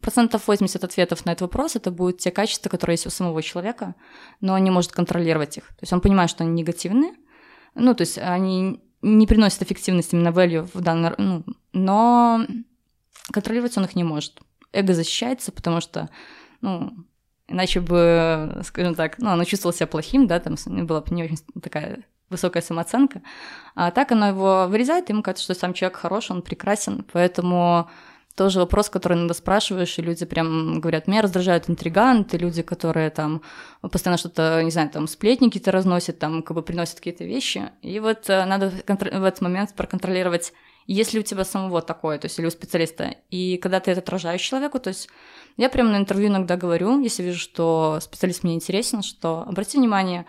Процентов 80 ответов на этот вопрос это будут те качества, которые есть у самого человека, но он не может контролировать их. То есть он понимает, что они негативные, ну, то есть они не приносят эффективности именно value в данный, ну, но контролировать он их не может. Эго защищается, потому что, ну, иначе бы, скажем так, ну, оно чувствовало себя плохим, да, там была бы не очень такая высокая самооценка. А так оно его вырезает, ему кажется, что сам человек хорош, он прекрасен, поэтому тоже вопрос, который иногда спрашиваешь, и люди прям говорят, меня раздражают интриганты, люди, которые там постоянно что-то, не знаю, там сплетни какие-то разносят, там как бы приносят какие-то вещи. И вот э, надо в этот момент проконтролировать, есть ли у тебя самого такое, то есть или у специалиста. И когда ты это отражаешь человеку, то есть я прямо на интервью иногда говорю, если вижу, что специалист мне интересен, что обрати внимание,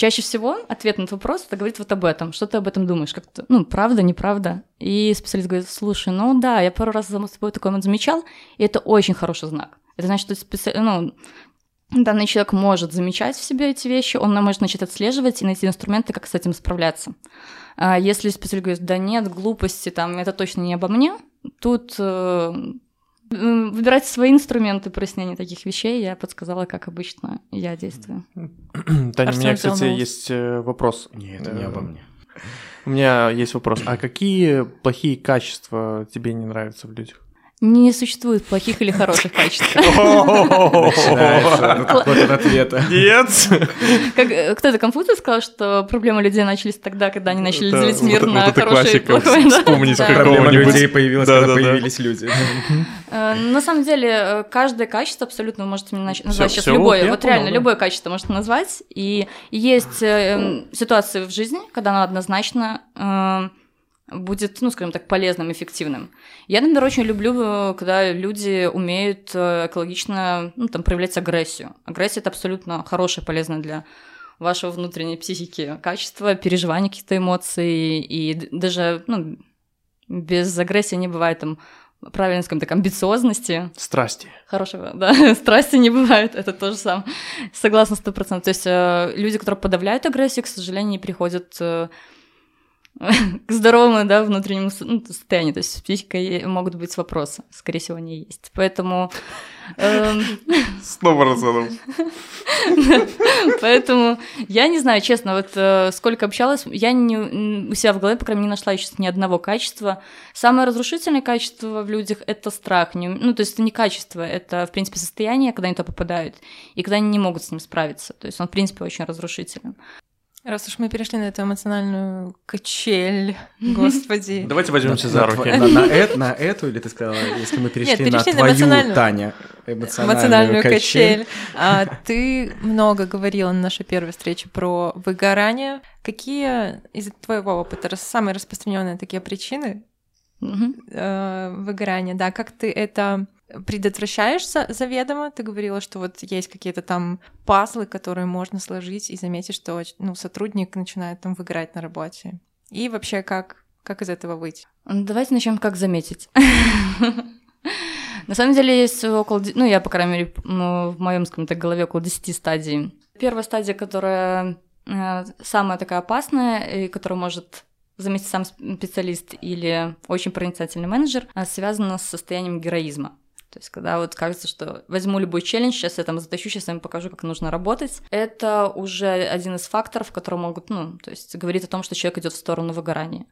Чаще всего ответ на этот вопрос это говорит вот об этом. Что ты об этом думаешь? Как -то, ну, правда, неправда? И специалист говорит, слушай, ну да, я пару раз за собой такой вот замечал, и это очень хороший знак. Это значит, что специ... ну, данный человек может замечать в себе эти вещи, он может начать отслеживать и найти инструменты, как с этим справляться. А если специалист говорит, да нет, глупости, там, это точно не обо мне, тут э, выбирать свои инструменты прояснения таких вещей, я подсказала, как обычно я действую. <clears throat> Таня, у меня, кстати, взволновался. есть э, вопрос. Нет, это не обо Э, мне. У меня есть вопрос. А какие плохие качества тебе не нравятся в людях? Не существует плохих или хороших качеств. <laughs> Начинается вот от ответа. Нет. Э, кто-то Конфуций сказал, что проблемы людей начались тогда, когда они начали делить мир на хорошее и да. Вспомнить. Проблема людей появилась, Да, когда да, да. появились люди. Э, На самом деле, э, каждое качество абсолютно вы можете назвать сейчас любое. Вот реально, любое качество можете назвать. И есть эм, ситуации в жизни, когда оно однозначно э, будет, ну, скажем так, полезным, эффективным. Я, например, очень люблю, э, когда люди умеют э, экологично, ну, там, проявлять агрессию. Агрессия — это абсолютно хорошее, полезное для вашего внутренней психики качество, переживания каких-то эмоций, и даже, ну, без агрессии не бывает там правильно, скажем так, амбициозности, Страсти. хорошего, да, <laughs> страсти не бывает, это тоже сам. Согласна сто процентов. То есть э, люди, которые подавляют агрессию, к сожалению, не приходят <laughs> к здоровому, да, внутреннему ну, состоянию. То есть с психикой могут быть вопросы, скорее всего, они есть. Поэтому... эм, <laughs> Сто процентов. <laughs> Поэтому я не знаю, честно, вот э, сколько общалась, я не, у себя в голове, по крайней мере, не нашла еще ни одного качества. Самое разрушительное качество в людях — это страх. Ну, то есть это не качество, это, в принципе, состояние, когда они туда попадают, и когда они не могут с ним справиться. То есть он, в принципе, очень разрушителен. Раз уж мы перешли на эту эмоциональную качель, <laughs> господи. Давайте возьмемся за руки. На, на эт- на эту, или ты сказала, если мы перешли, на твою, эмоциональную. Таня, эмоциональную, качель. А, ты много говорила на нашей первой встрече про выгорание. Какие из твоего опыта самые распространенные такие причины э, выгорания? Да, как ты это предотвращаешь за- заведомо? Ты говорила, что вот есть какие-то там пазлы, которые можно сложить и заметить, что ну, сотрудник начинает там выгорать на работе. И вообще, как, как из этого выйти? Давайте начнем, как заметить. На самом деле есть около, ну я, по крайней мере, м, в моем, скажем так, голове около 10 стадий. Первая стадия, которая э, самая такая опасная, и которую может заметить сам специалист или очень проницательный менеджер, а, связана с состоянием героизма. То есть, когда вот кажется, что возьму любой челлендж, сейчас я там затащу, сейчас я им покажу, как нужно работать, это уже один из факторов, которые могут, ну, то есть, говорит о том, что человек идет в сторону выгорания.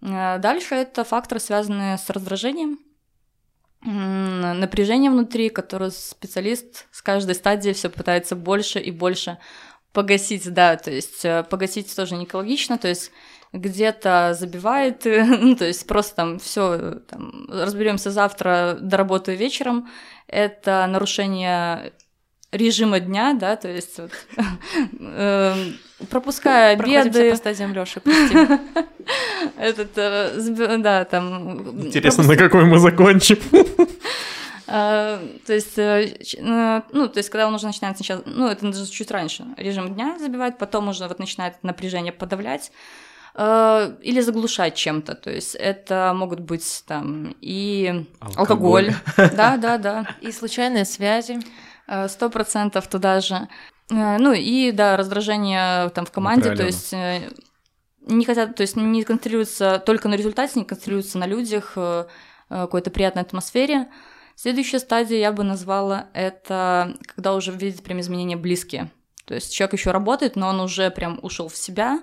Э, Дальше это факторы, связанные с раздражением, напряжение внутри, которое специалист с каждой стадии все пытается больше и больше погасить, да, то есть э, погасить тоже не экологично, то есть где-то забивает, э, <laughs> ну, то есть просто там все, там, разберемся завтра, доработаю вечером, это нарушение режима дня, да, то есть вот, <laughs> эм, пропуская обеды, по стадиям Лёши, <laughs> этот, э, да, там... Интересно, на какой мы закончим. А, То есть, э, э, ну, то есть, когда он уже начинает сначала, ну, это даже чуть раньше, режим дня забивает, потом уже вот начинает напряжение подавлять э, или заглушать чем-то. То есть, это могут быть там и алкоголь. <laughs> Да, да, да. И случайные связи. Э, Сто процентов туда же. Э, Ну и да, раздражение там в команде, то есть не хотят, то есть не концентрируются только на результате, не концентрируются на людях, какой-то приятной атмосфере. Следующая стадия я бы назвала это, когда уже видит прям изменения близкие. То есть человек еще работает, но он уже прям ушел в себя,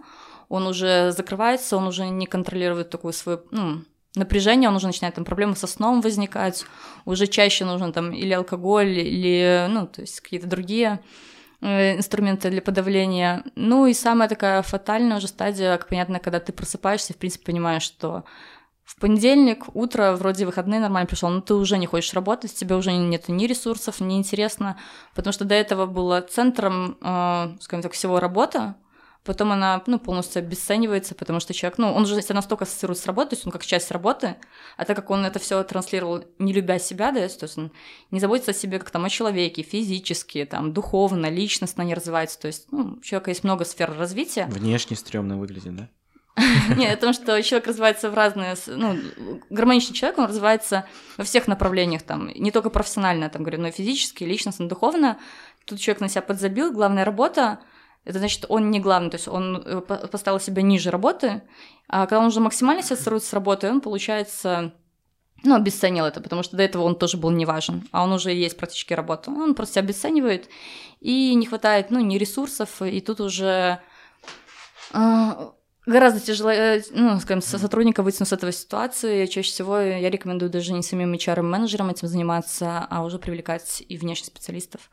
он уже закрывается, он уже не контролирует такую свою, ну, напряжение, он уже начинает там проблемы со сном возникать, уже чаще нужен там или алкоголь, или, ну, то есть какие-то другие э, инструменты для подавления. Ну и самая такая фатальная уже стадия, как понятно, когда ты просыпаешься, в принципе, понимаешь, что в понедельник, утро, вроде выходные нормально пришел, но ты уже не хочешь работать, тебе уже нет ни ресурсов, не интересно, потому что до этого было центром, э, скажем так, всего работа, потом она ну, полностью обесценивается, потому что человек, ну, он же себя настолько ассоциирует с работой, то есть он как часть работы, а так как он это все транслировал, не любя себя, да, то есть он не заботится о себе как там о человеке, физически, там, духовно, личностно не развивается, то есть ну, у человека есть много сфер развития, Внешне стрёмно выглядит, да? <laughs> <laughs> нет, о том, что человек развивается в разные... Ну, гармоничный человек, он развивается во всех направлениях, там, не только профессионально, там, говорю, но и физически, личностно, духовно. Тут человек на себя подзабил, главная работа, это значит, он не главный, то есть он э, по- поставил себя ниже работы, а когда он уже максимально себя ассоциирует с работой, он, получается, ну, обесценил это, потому что до этого он тоже был не важен, а он уже есть практически работа. Он просто себя обесценивает, и не хватает, ну, ни ресурсов, и тут уже а, Гораздо тяжелее, ну, скажем, со- сотрудника вытянуть с этой ситуации. Чаще всего я рекомендую даже не самим HR-менеджерам этим заниматься, а уже привлекать и внешних специалистов.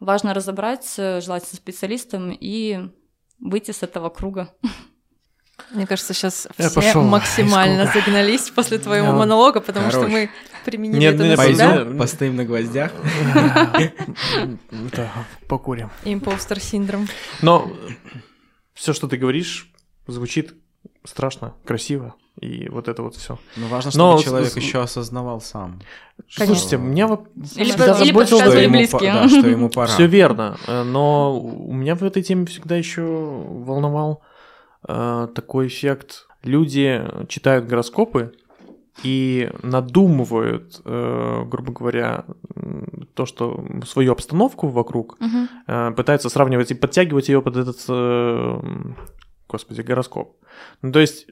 Важно разобрать, э, желательно специалистам, и выйти с этого круга. Мне кажется, сейчас Я все максимально загнались после твоего вот- монолога, потому что Хорош. мы применили Нет, это на пойдём. себя. Пойдем, постоим на гвоздях. Покурим. Импостер синдром. Но все, что ты говоришь, звучит страшно, красиво. И вот это вот все. Но важно, Но чтобы с- человек с- еще осознавал сам. Слушайте, меня вот Или всегда или заботило, что ему близкие. Да, что ему пора. Все верно, э, но у меня в этой теме всегда еще волновал э, такой эффект. Люди читают гороскопы и надумывают, э, грубо говоря, то, что свою обстановку вокруг, Мгм. э, пытаются сравнивать и подтягивать ее под этот, э, господи, гороскоп. Ну, то есть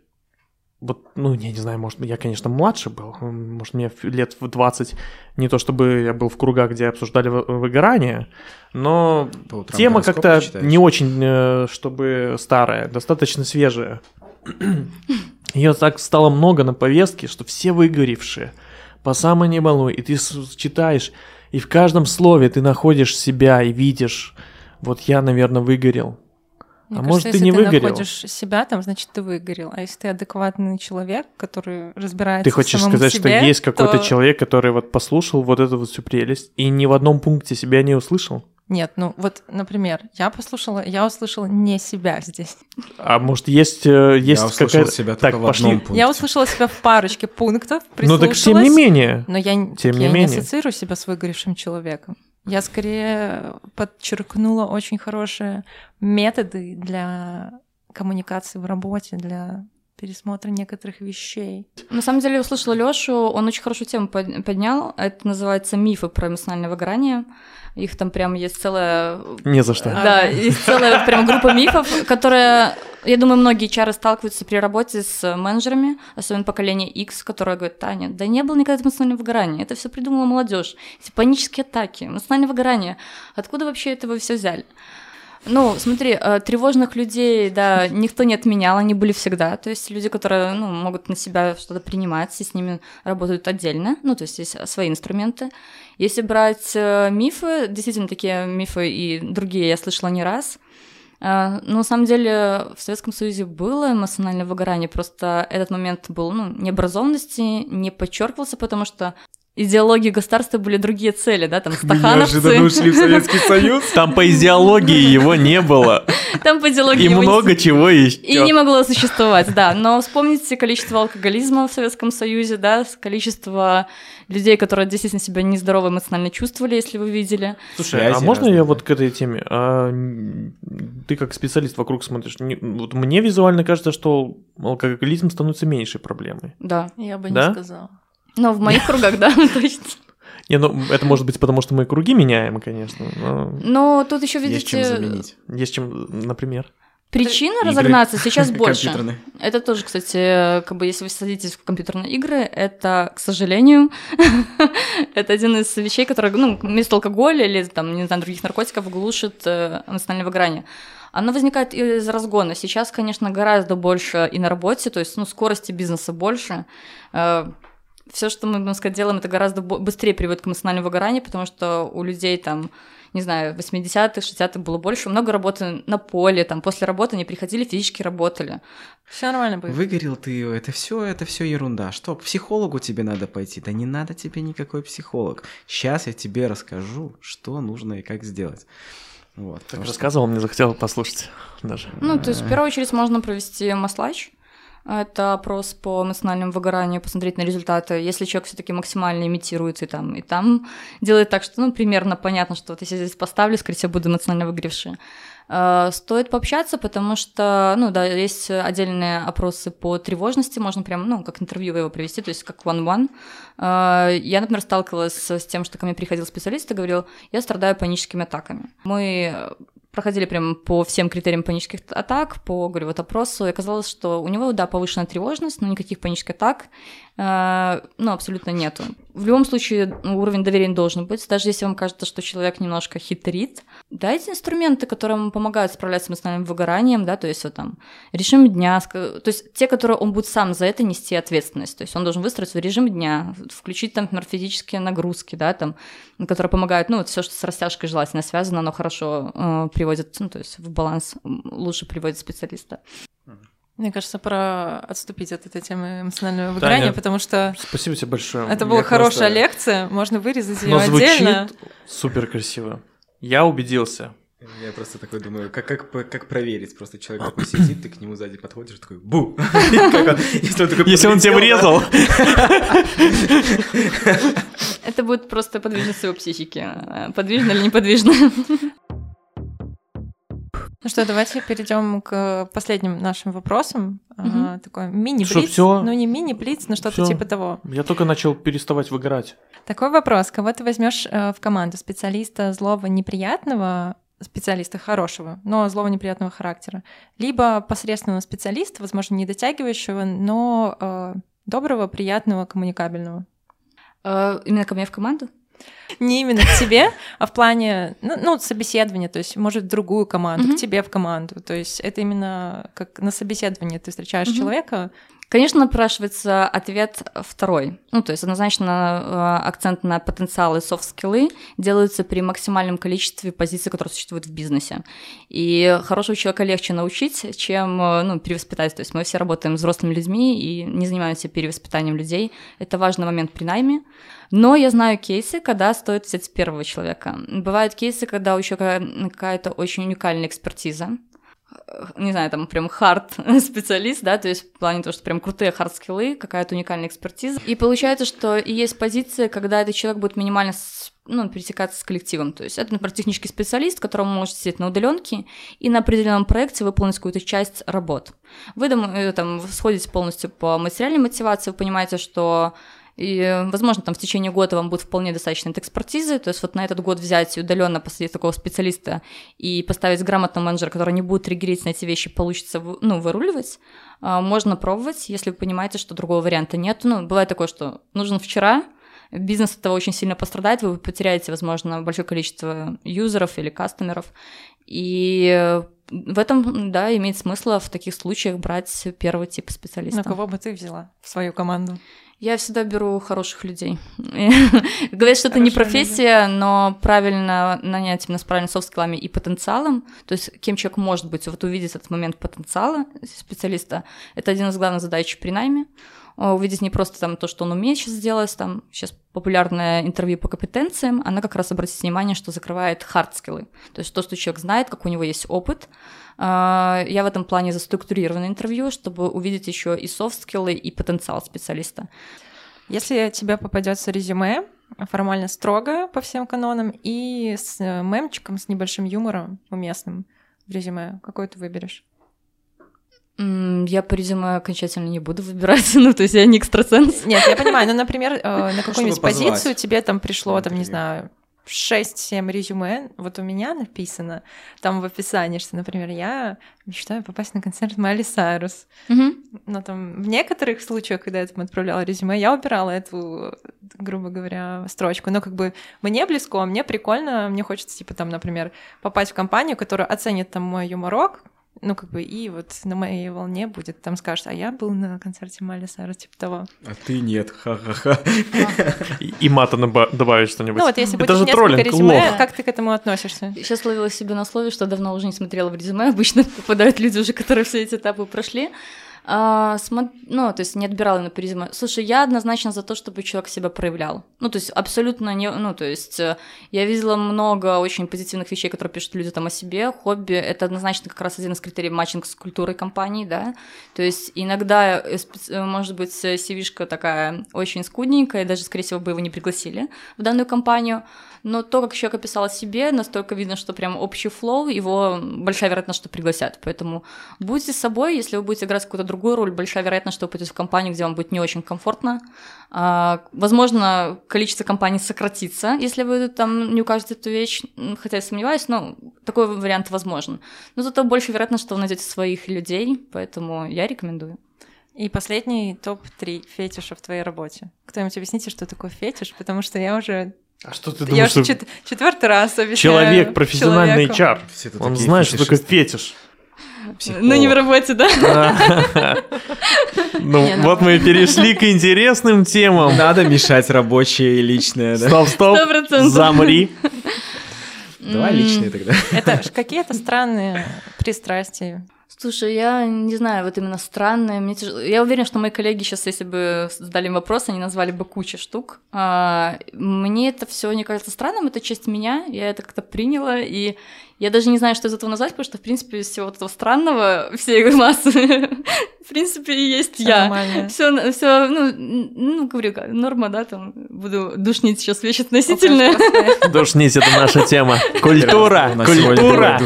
вот, ну, я не знаю, может, я, конечно, младше был, может, мне лет в 20, не то чтобы я был в кругах, где обсуждали вы- выгорание, но тема как-то не очень, э, чтобы старая, достаточно свежая. <coughs> Ее так стало много на повестке, что все выгоревшие, по самой не балуй, и ты читаешь, и в каждом слове ты находишь себя и видишь, вот я, наверное, выгорел. Мне А кажется, может, ты если не ты выгорел? находишь себя, там, значит, ты выгорел. А если ты адекватный человек, который разбирается Ты в хочешь самом сказать, себе, что есть какой-то то- человек, который вот послушал вот эту вот всю прелесть и ни в одном пункте себя не услышал? Нет, ну вот, например, я послушала, я услышала не себя здесь. А может, есть, э, есть Я услышал какая-то... себя Так, только в пошли. одном пункте. Я услышала себя в парочке пунктов, Ну так тем не менее. Но я, Тем я не не менее. ассоциирую себя с выгоревшим человеком. Я скорее подчеркнула очень хорошие методы для коммуникации в работе, для пересмотра некоторых вещей. На самом деле, я услышала Лёшу, он очень хорошую тему под- поднял. Это называется мифы про эмоциональное выгорание. Их там прям есть целая... Не за что. Да, есть целая прям группа мифов, которые, я думаю, многие чары сталкиваются при работе с менеджерами, особенно поколение X, которое говорит, Таня, да не было никогда эмоционального выгорания, это все придумала молодежь. Эти панические атаки, эмоциональное выгорание. Откуда вообще это вы все взяли? Ну, смотри, э, тревожных людей, да, никто не отменял, они были всегда. То есть люди, которые ну, могут на себя что-то принимать, и с ними работают отдельно. Ну, то есть есть свои инструменты. Если брать э, мифы, действительно, такие мифы и другие я слышала не раз. Э, Но на самом деле в Советском Союзе было эмоциональное выгорание, просто этот момент был ну, необразованности, не подчеркивался, потому что идеологии государства были другие цели, да, там <laughs> стахановцы. ушли в Советский Союз. Там по идеологии его не было. Там по идеологии И много чего еще. И не могло существовать, да. Но вспомните количество алкоголизма в Советском Союзе, да, количество людей, которые действительно себя нездорово эмоционально чувствовали, если вы видели. Слушай, а можно я вот к этой теме? А, ты как специалист вокруг смотришь. вот мне визуально кажется, что алкоголизм становится меньшей проблемой. Да. Я бы не сказала. Но в моих кругах, да, <laughs> точно. Не, ну это может быть потому, что мы круги меняем, конечно. но Но тут еще Есть чем видите, заменить. есть чем, например. причины Игры. разогнаться сейчас <laughs> больше. Это тоже, кстати, как бы если вы садитесь в компьютерные игры, это, к сожалению, <laughs> это один из вещей, которые, ну, вместо алкоголя или там, не знаю, других наркотиков глушит э, эмоциональное выгорание. Оно возникает из разгона. Сейчас, конечно, гораздо больше и на работе, то есть, ну, скорости бизнеса больше. Все, что мы, можно сказать, делаем, это гораздо быстрее приводит к эмоциональному выгоранию, потому что у людей там не знаю, 80-х, 60-х было больше, много работы на поле, там после работы они приходили, физически работали. Все нормально будет. Выгорел ты, это все, это все ерунда. Что, к психологу тебе надо пойти? Да не надо тебе никакой психолог. Сейчас я тебе расскажу, что нужно и как сделать. Вот. Так потому что- рассказывал, мне захотел послушать даже. Ну, то есть, в первую очередь, можно провести маслач. Это опрос по эмоциональному выгоранию, посмотреть на результаты. Если человек все-таки максимально имитирует и там, и там делает так, что, ну, примерно понятно, что вот если я здесь поставлю, скорее всего, буду эмоционально выгоревший. Э, Стоит пообщаться, потому что, ну, да, есть отдельные опросы по тревожности, можно прям, ну, как интервью его привести, то есть как one-one. Э, Я, например, сталкивалась с тем, что ко мне приходил специалист и говорил, я страдаю паническими атаками. Мы проходили прям по всем критериям панических атак, по, говорю, вот опросу, и оказалось, что у него, да, повышенная тревожность, но никаких панических атак, ну, абсолютно нету. В любом случае уровень доверия должен быть, даже если вам кажется, что человек немножко хитрит. Дайте инструменты, которые ему помогают справляться с эмоциональным выгоранием, да, то есть вот там режим дня, то есть те, которые он будет сам за это нести ответственность, то есть он должен выстроить свой режим дня, включить там, например, физические нагрузки, да, там, которые помогают, ну, вот все, что с растяжкой желательно связано, оно хорошо э, приводит, ну, то есть в баланс лучше приводит специалиста. Мне кажется, пора отступить от этой темы эмоционального выгорания, Таня, потому что... Спасибо тебе большое. Это была Я хорошая просто... лекция, можно вырезать ее отдельно. супер красиво. Я убедился. Я просто такой думаю, как, как, как проверить? Просто человек такой сидит, ты к нему сзади подходишь, такой бу! <laughs> Если он тебя врезал. Это будет просто подвижность его психики. Подвижно или неподвижно. Ну что, давайте перейдем к последним нашим вопросам. Угу. такой мини-блиц. Ну, не мини-блиц, но что-то типа того. Я только начал переставать выгорать. Такой вопрос. Кого ты возьмешь э, в команду? Специалиста злого, неприятного, специалиста хорошего, но злого, неприятного характера? Либо посредственного специалиста, возможно, не дотягивающего, но э, доброго, приятного, коммуникабельного? Э, именно ко мне в команду? Не именно к тебе, а в плане, ну, ну собеседования, то есть, может, в другую команду, mm-hmm. к тебе в команду. То есть это именно как на собеседовании ты встречаешь mm-hmm. человека, Конечно, напрашивается ответ второй. Ну, то есть однозначно э, акцент на потенциалы софт-скиллы делаются при максимальном количестве позиций, которые существуют в бизнесе. И хорошего человека легче научить, чем э, ну, перевоспитать. То есть мы все работаем с взрослыми людьми и не занимаемся перевоспитанием людей. Это важный момент при найме. Но я знаю кейсы, когда стоит взять первого человека. Бывают кейсы, когда у человека какая-то очень уникальная экспертиза, не знаю, там прям хард <laughs> специалист, да, то есть в плане того, что прям крутые хард скиллы, какая-то уникальная экспертиза. И получается, что есть позиция, когда этот человек будет минимально ну, пересекаться с коллективом. То есть это, например, технический специалист, которому может сидеть на удаленке и на определенном проекте выполнить какую-то часть работ. Вы э, там сходите полностью по материальной мотивации, вы понимаете, что и, возможно, там в течение года вам будет вполне достаточно этой экспертизы. То есть вот на этот год взять удаленно посадить такого специалиста и поставить грамотного менеджера, который не будет триггерить на эти вещи, получится ну, выруливать. А, можно пробовать, если вы понимаете, что другого варианта нет. Ну, бывает такое, что нужен вчера, бизнес от этого очень сильно пострадает, вы потеряете, возможно, большое количество юзеров или кастомеров. И в этом, да, имеет смысл в таких случаях брать первый тип специалиста. На кого бы ты взяла в свою команду? Я всегда беру хороших людей. <laughs> Говорят, что это не профессия, но правильно нанять именно с правильными софт-скиллами и потенциалом, то есть кем человек может быть, вот увидеть этот момент потенциала специалиста, это один из главных задач при найме. Увидеть не просто там то, что он умеет сейчас сделать, там сейчас популярное интервью по компетенциям, она как раз обратит внимание, что закрывает хард-скиллы, то есть то, что человек знает, как у него есть опыт, а, я в этом плане заструктурированное интервью, чтобы увидеть еще и софт-скиллы, и потенциал специалиста. Если тебе попадется резюме, формально строго по всем канонам, и с э, мемчиком, с небольшим юмором уместным в резюме, какой ты выберешь? Я по резюме окончательно не буду выбирать, <laughs> ну, то есть я не экстрасенс. Нет, я понимаю, ну, например, э, на какую-нибудь позицию тебе там пришло, там, не знаю, 6-7 резюме, вот у меня написано там в описании, что, например, я мечтаю попасть на концерт Майли Сайрус. Угу. Но там в некоторых случаях, когда я там отправляла резюме, я убирала эту, грубо говоря, строчку. Но как бы мне близко, мне прикольно, мне хочется, типа, там, например, попасть в компанию, которая оценит там мой юморок, ну, как бы, и вот на моей волне будет, там скажешь, а я был на концерте Майли Сайрус, типа того. А ты нет, ха-ха-ха. И мата добавить что-нибудь. Ну, вот если будет несколько резюме, как ты к этому относишься? Сейчас ловила себе на слове, что давно уже не смотрела в резюме, обычно <laughs> попадают люди уже, которые все эти этапы прошли. Смо... Ну, то есть не отбирала на призмы. Слушай, я однозначно за то, чтобы человек себя проявлял. Ну, то есть абсолютно не... Ну, то есть э, я видела много очень позитивных вещей, которые пишут люди там о себе. Хобби — это однозначно как раз один из критериев матчинг с культурой компании, да. То есть иногда, э, э, может быть, cv такая очень скудненькая, и даже, скорее всего, бы его не пригласили в данную компанию, но то, как человек описал о себе, настолько видно, что прям общий флоу, его большая вероятность, что пригласят. Поэтому будьте собой, если вы будете играть какую-то другую роль, большая вероятность, что вы пойдете в компанию, где вам будет не очень комфортно. А, возможно, количество компаний сократится, если вы там не укажете эту вещь, хотя я сомневаюсь, но такой вариант возможен. Но зато больше вероятность, что вы найдете своих людей, поэтому я рекомендую. И последний топ-3 фетиша в твоей работе. Кто-нибудь объясните, что такое фетиш, потому что я уже... А что ты я думаешь, уже что чет- четвертый раз объясняю человек, профессиональный человеку. HR, он знает, что такое фетиш? <laughs> Ну, не в работе, да? Ну, ну- вот мы и перешли к интересным темам. Надо мешать рабочее и личное, да? Стоп, стоп, замри. Давай личное тогда. Это какие-то странные пристрастия. Слушай, я не знаю, вот именно странное. Мне тяжело. Я уверена, что мои коллеги сейчас, если бы задали им вопрос, они назвали бы кучу штук. А, мне это все не кажется странным, это часть меня, я это как-то приняла, и я даже не знаю, что из этого назвать, потому что, в принципе, из всего вот этого странного, всей массы, <laughs> в принципе, и есть Всё я. Все, все, ну, ну, говорю, норма, да, там, буду душнить сейчас вещь относительная. <laughs> Душнить, это наша тема. <laughs> Культура, культура.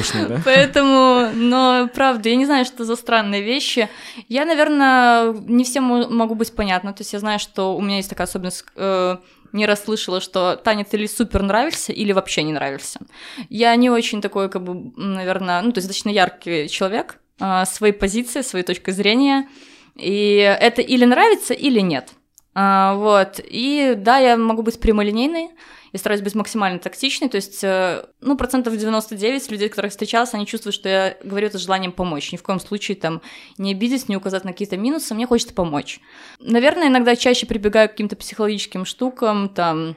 Поэтому, но правда, я не знаю, что за странные вещи. Я, наверное, не всем мо- могу быть понятна. То есть я знаю, что у меня есть такая особенность. Не расслышала, что Таня, ты или супер нравишься, или вообще не нравишься. Я не очень такой, как бы, наверное, ну, достаточно яркий человек, э, своей позиции, своей точкой зрения. И это или нравится, или нет. А, вот. И да, я могу быть прямолинейной, я стараюсь быть максимально тактичной, то есть, э, ну, процентов 99 людей, которых встречалась, они чувствуют, что я говорю это с желанием помочь. Ни в коем случае там не обидеть, не указать на какие-то минусы, мне хочется помочь. Наверное, иногда чаще прибегаю к каким-то психологическим штукам, там,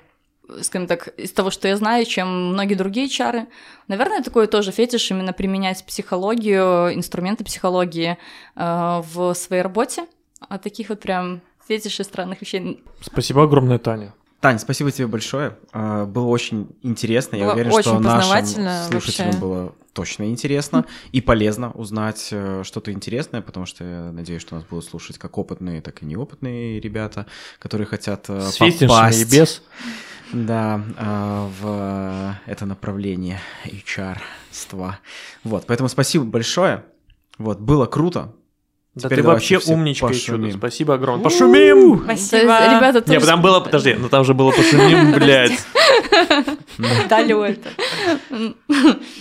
скажем так, из того, что я знаю, чем многие другие чары. Наверное, такое тоже фетиш, именно применять психологию, инструменты психологии э, в своей работе. А таких вот прям фетишей странных вещей Спасибо огромное, Таня. Тань, спасибо тебе большое. А, Было очень интересно. Я Было уверен, очень что нашим познавательно слушателям вообще. было точно интересно и полезно узнать э, что-то интересное, потому что я надеюсь, что нас будут слушать как опытные, так и неопытные ребята, которые хотят э, С попасть и без. да, а, в это направление HR-ства. Вот, поэтому спасибо большое. Вот, было круто. Да Теперь ты вообще умничка и чудо. Спасибо огромное. Пошумим! То есть, Спасибо. ребята, Не, там было, подожди, ну там же было пошумим, <laughs> блядь. Далю это. <laughs>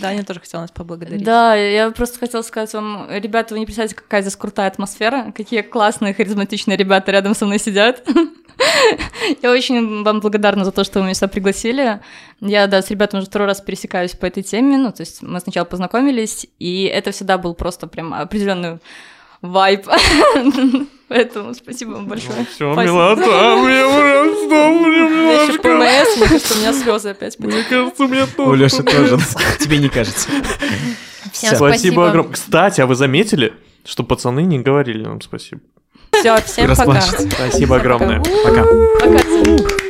Даня тоже хотела нас поблагодарить. Да, я просто хотела сказать вам, ребята, вы не представляете, какая здесь крутая атмосфера, какие классные, харизматичные ребята рядом со мной сидят. <laughs> Я очень вам благодарна за то, что вы меня сюда пригласили. Я, да, с ребятами уже второй раз пересекаюсь по этой теме, ну, то есть мы сначала познакомились, и это всегда был просто прям определенный вайб. <laughs> Поэтому спасибо вам большое. Все, Спасибо. милота, <laughs> мне просто, мне Я еще немножко. ПМС, мне кажется, у меня слезы опять Мне потекли. кажется, мне тоже. У Лёши тоже. Тебе не кажется. Всем Спасибо огромное. Кстати, а вы заметили, что пацаны не говорили нам спасибо? Все, всем пока. Спасибо огромное. Пока. Пока.